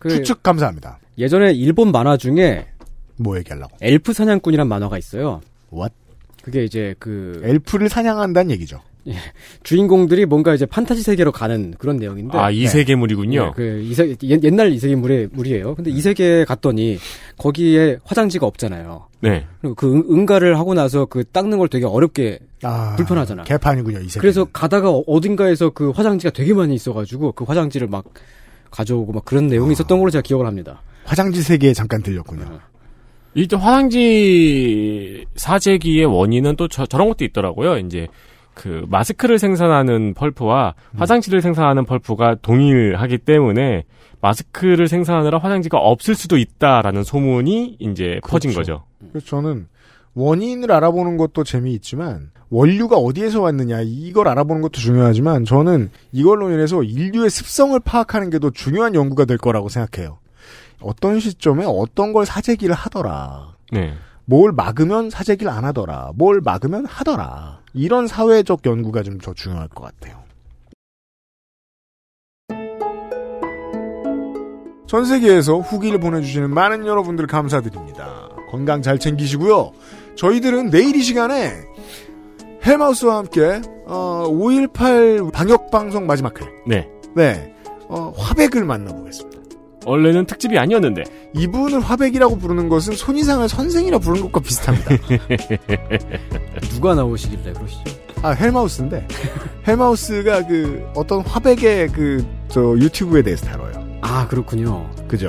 Speaker 8: 그
Speaker 2: 추측 감사합니다.
Speaker 8: 예전에 일본 만화 중에
Speaker 2: 뭐 얘기하려고?
Speaker 8: 엘프 사냥꾼이란 만화가 있어요.
Speaker 2: What?
Speaker 8: 그게 이제 그
Speaker 2: 엘프를 사냥한다는 얘기죠.
Speaker 8: 예, 주인공들이 뭔가 이제 판타지 세계로 가는 그런 내용인데.
Speaker 3: 아, 이세계물이군요.
Speaker 8: 네, 그 이세 옛, 옛날 이 세계물의 물이에요. 근데 이 세계에 갔더니 거기에 화장지가 없잖아요.
Speaker 3: 네.
Speaker 8: 그리고 그 응- 응가를 하고 나서 그 닦는 걸 되게 어렵게
Speaker 2: 아,
Speaker 8: 불편하잖아.
Speaker 2: 개판이군요, 이 세계.
Speaker 8: 그래서 가다가 어- 어딘가에서 그 화장지가 되게 많이 있어가지고 그 화장지를 막 가져오고 막 그런 내용이 있었던 걸로 제가 기억을 합니다.
Speaker 2: 화장지 세계에 잠깐 들렸군요.
Speaker 3: 일단 화장지 사재기의 원인은 또 저, 런 것도 있더라고요. 이제 그 마스크를 생산하는 펄프와
Speaker 2: 음.
Speaker 3: 화장지를 생산하는 펄프가 동일하기 때문에 마스크를 생산하느라 화장지가 없을 수도 있다라는 소문이 이제 퍼진
Speaker 2: 그렇죠.
Speaker 3: 거죠.
Speaker 2: 그래서 저는 원인을 알아보는 것도 재미있지만 원료가 어디에서 왔느냐 이걸 알아보는 것도 중요하지만 저는 이걸로 인해서 인류의 습성을 파악하는 게 더 중요한 연구가 될 거라고 생각해요. 어떤 시점에 어떤 걸 사재기를 하더라.
Speaker 3: 네.
Speaker 2: 뭘 막으면 사재기를 안 하더라. 뭘 막으면 하더라. 이런 사회적 연구가 좀 더 중요할 것 같아요. 전 세계에서 후기를 보내주시는 많은 여러분들 감사드립니다. 건강 잘 챙기시고요. 저희들은 내일 이 시간에 헬마우스와 함께 어, 5.18 방역 방송 마지막 회.
Speaker 3: 네.
Speaker 2: 네. 어, 화백을 만나보겠습니다.
Speaker 3: 원래는 특집이 아니었는데
Speaker 2: 이분을 화백이라고 부르는 것은 손이상을 선생이라 부르는 것과 비슷합니다.
Speaker 8: 누가 나오시길래 그러시죠?
Speaker 2: 아 헬마우스인데 헬마우스가 그 어떤 화백의 그 저 유튜브에 대해서 다뤄요.
Speaker 8: 아 그렇군요.
Speaker 2: 그죠?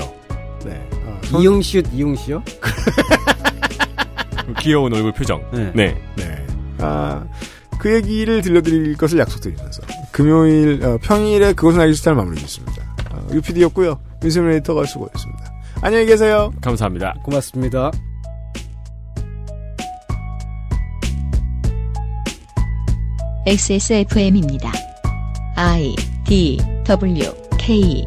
Speaker 2: 네. 어,
Speaker 8: 이응시읒 이응시요?
Speaker 3: 귀여운 얼굴 표정.
Speaker 8: 네.
Speaker 3: 네.
Speaker 2: 네. 아, 그 얘기를 들려드릴 것을 약속드리면서 금요일 어, 평일에 그것은 알기 싫다를 마무리 짓습니다. 어, UPD였고요. 에디터가 수고했습니다. 안녕히 계세요.
Speaker 3: 감사합니다.
Speaker 8: 고맙습니다.
Speaker 1: XSFM입니다. I D W K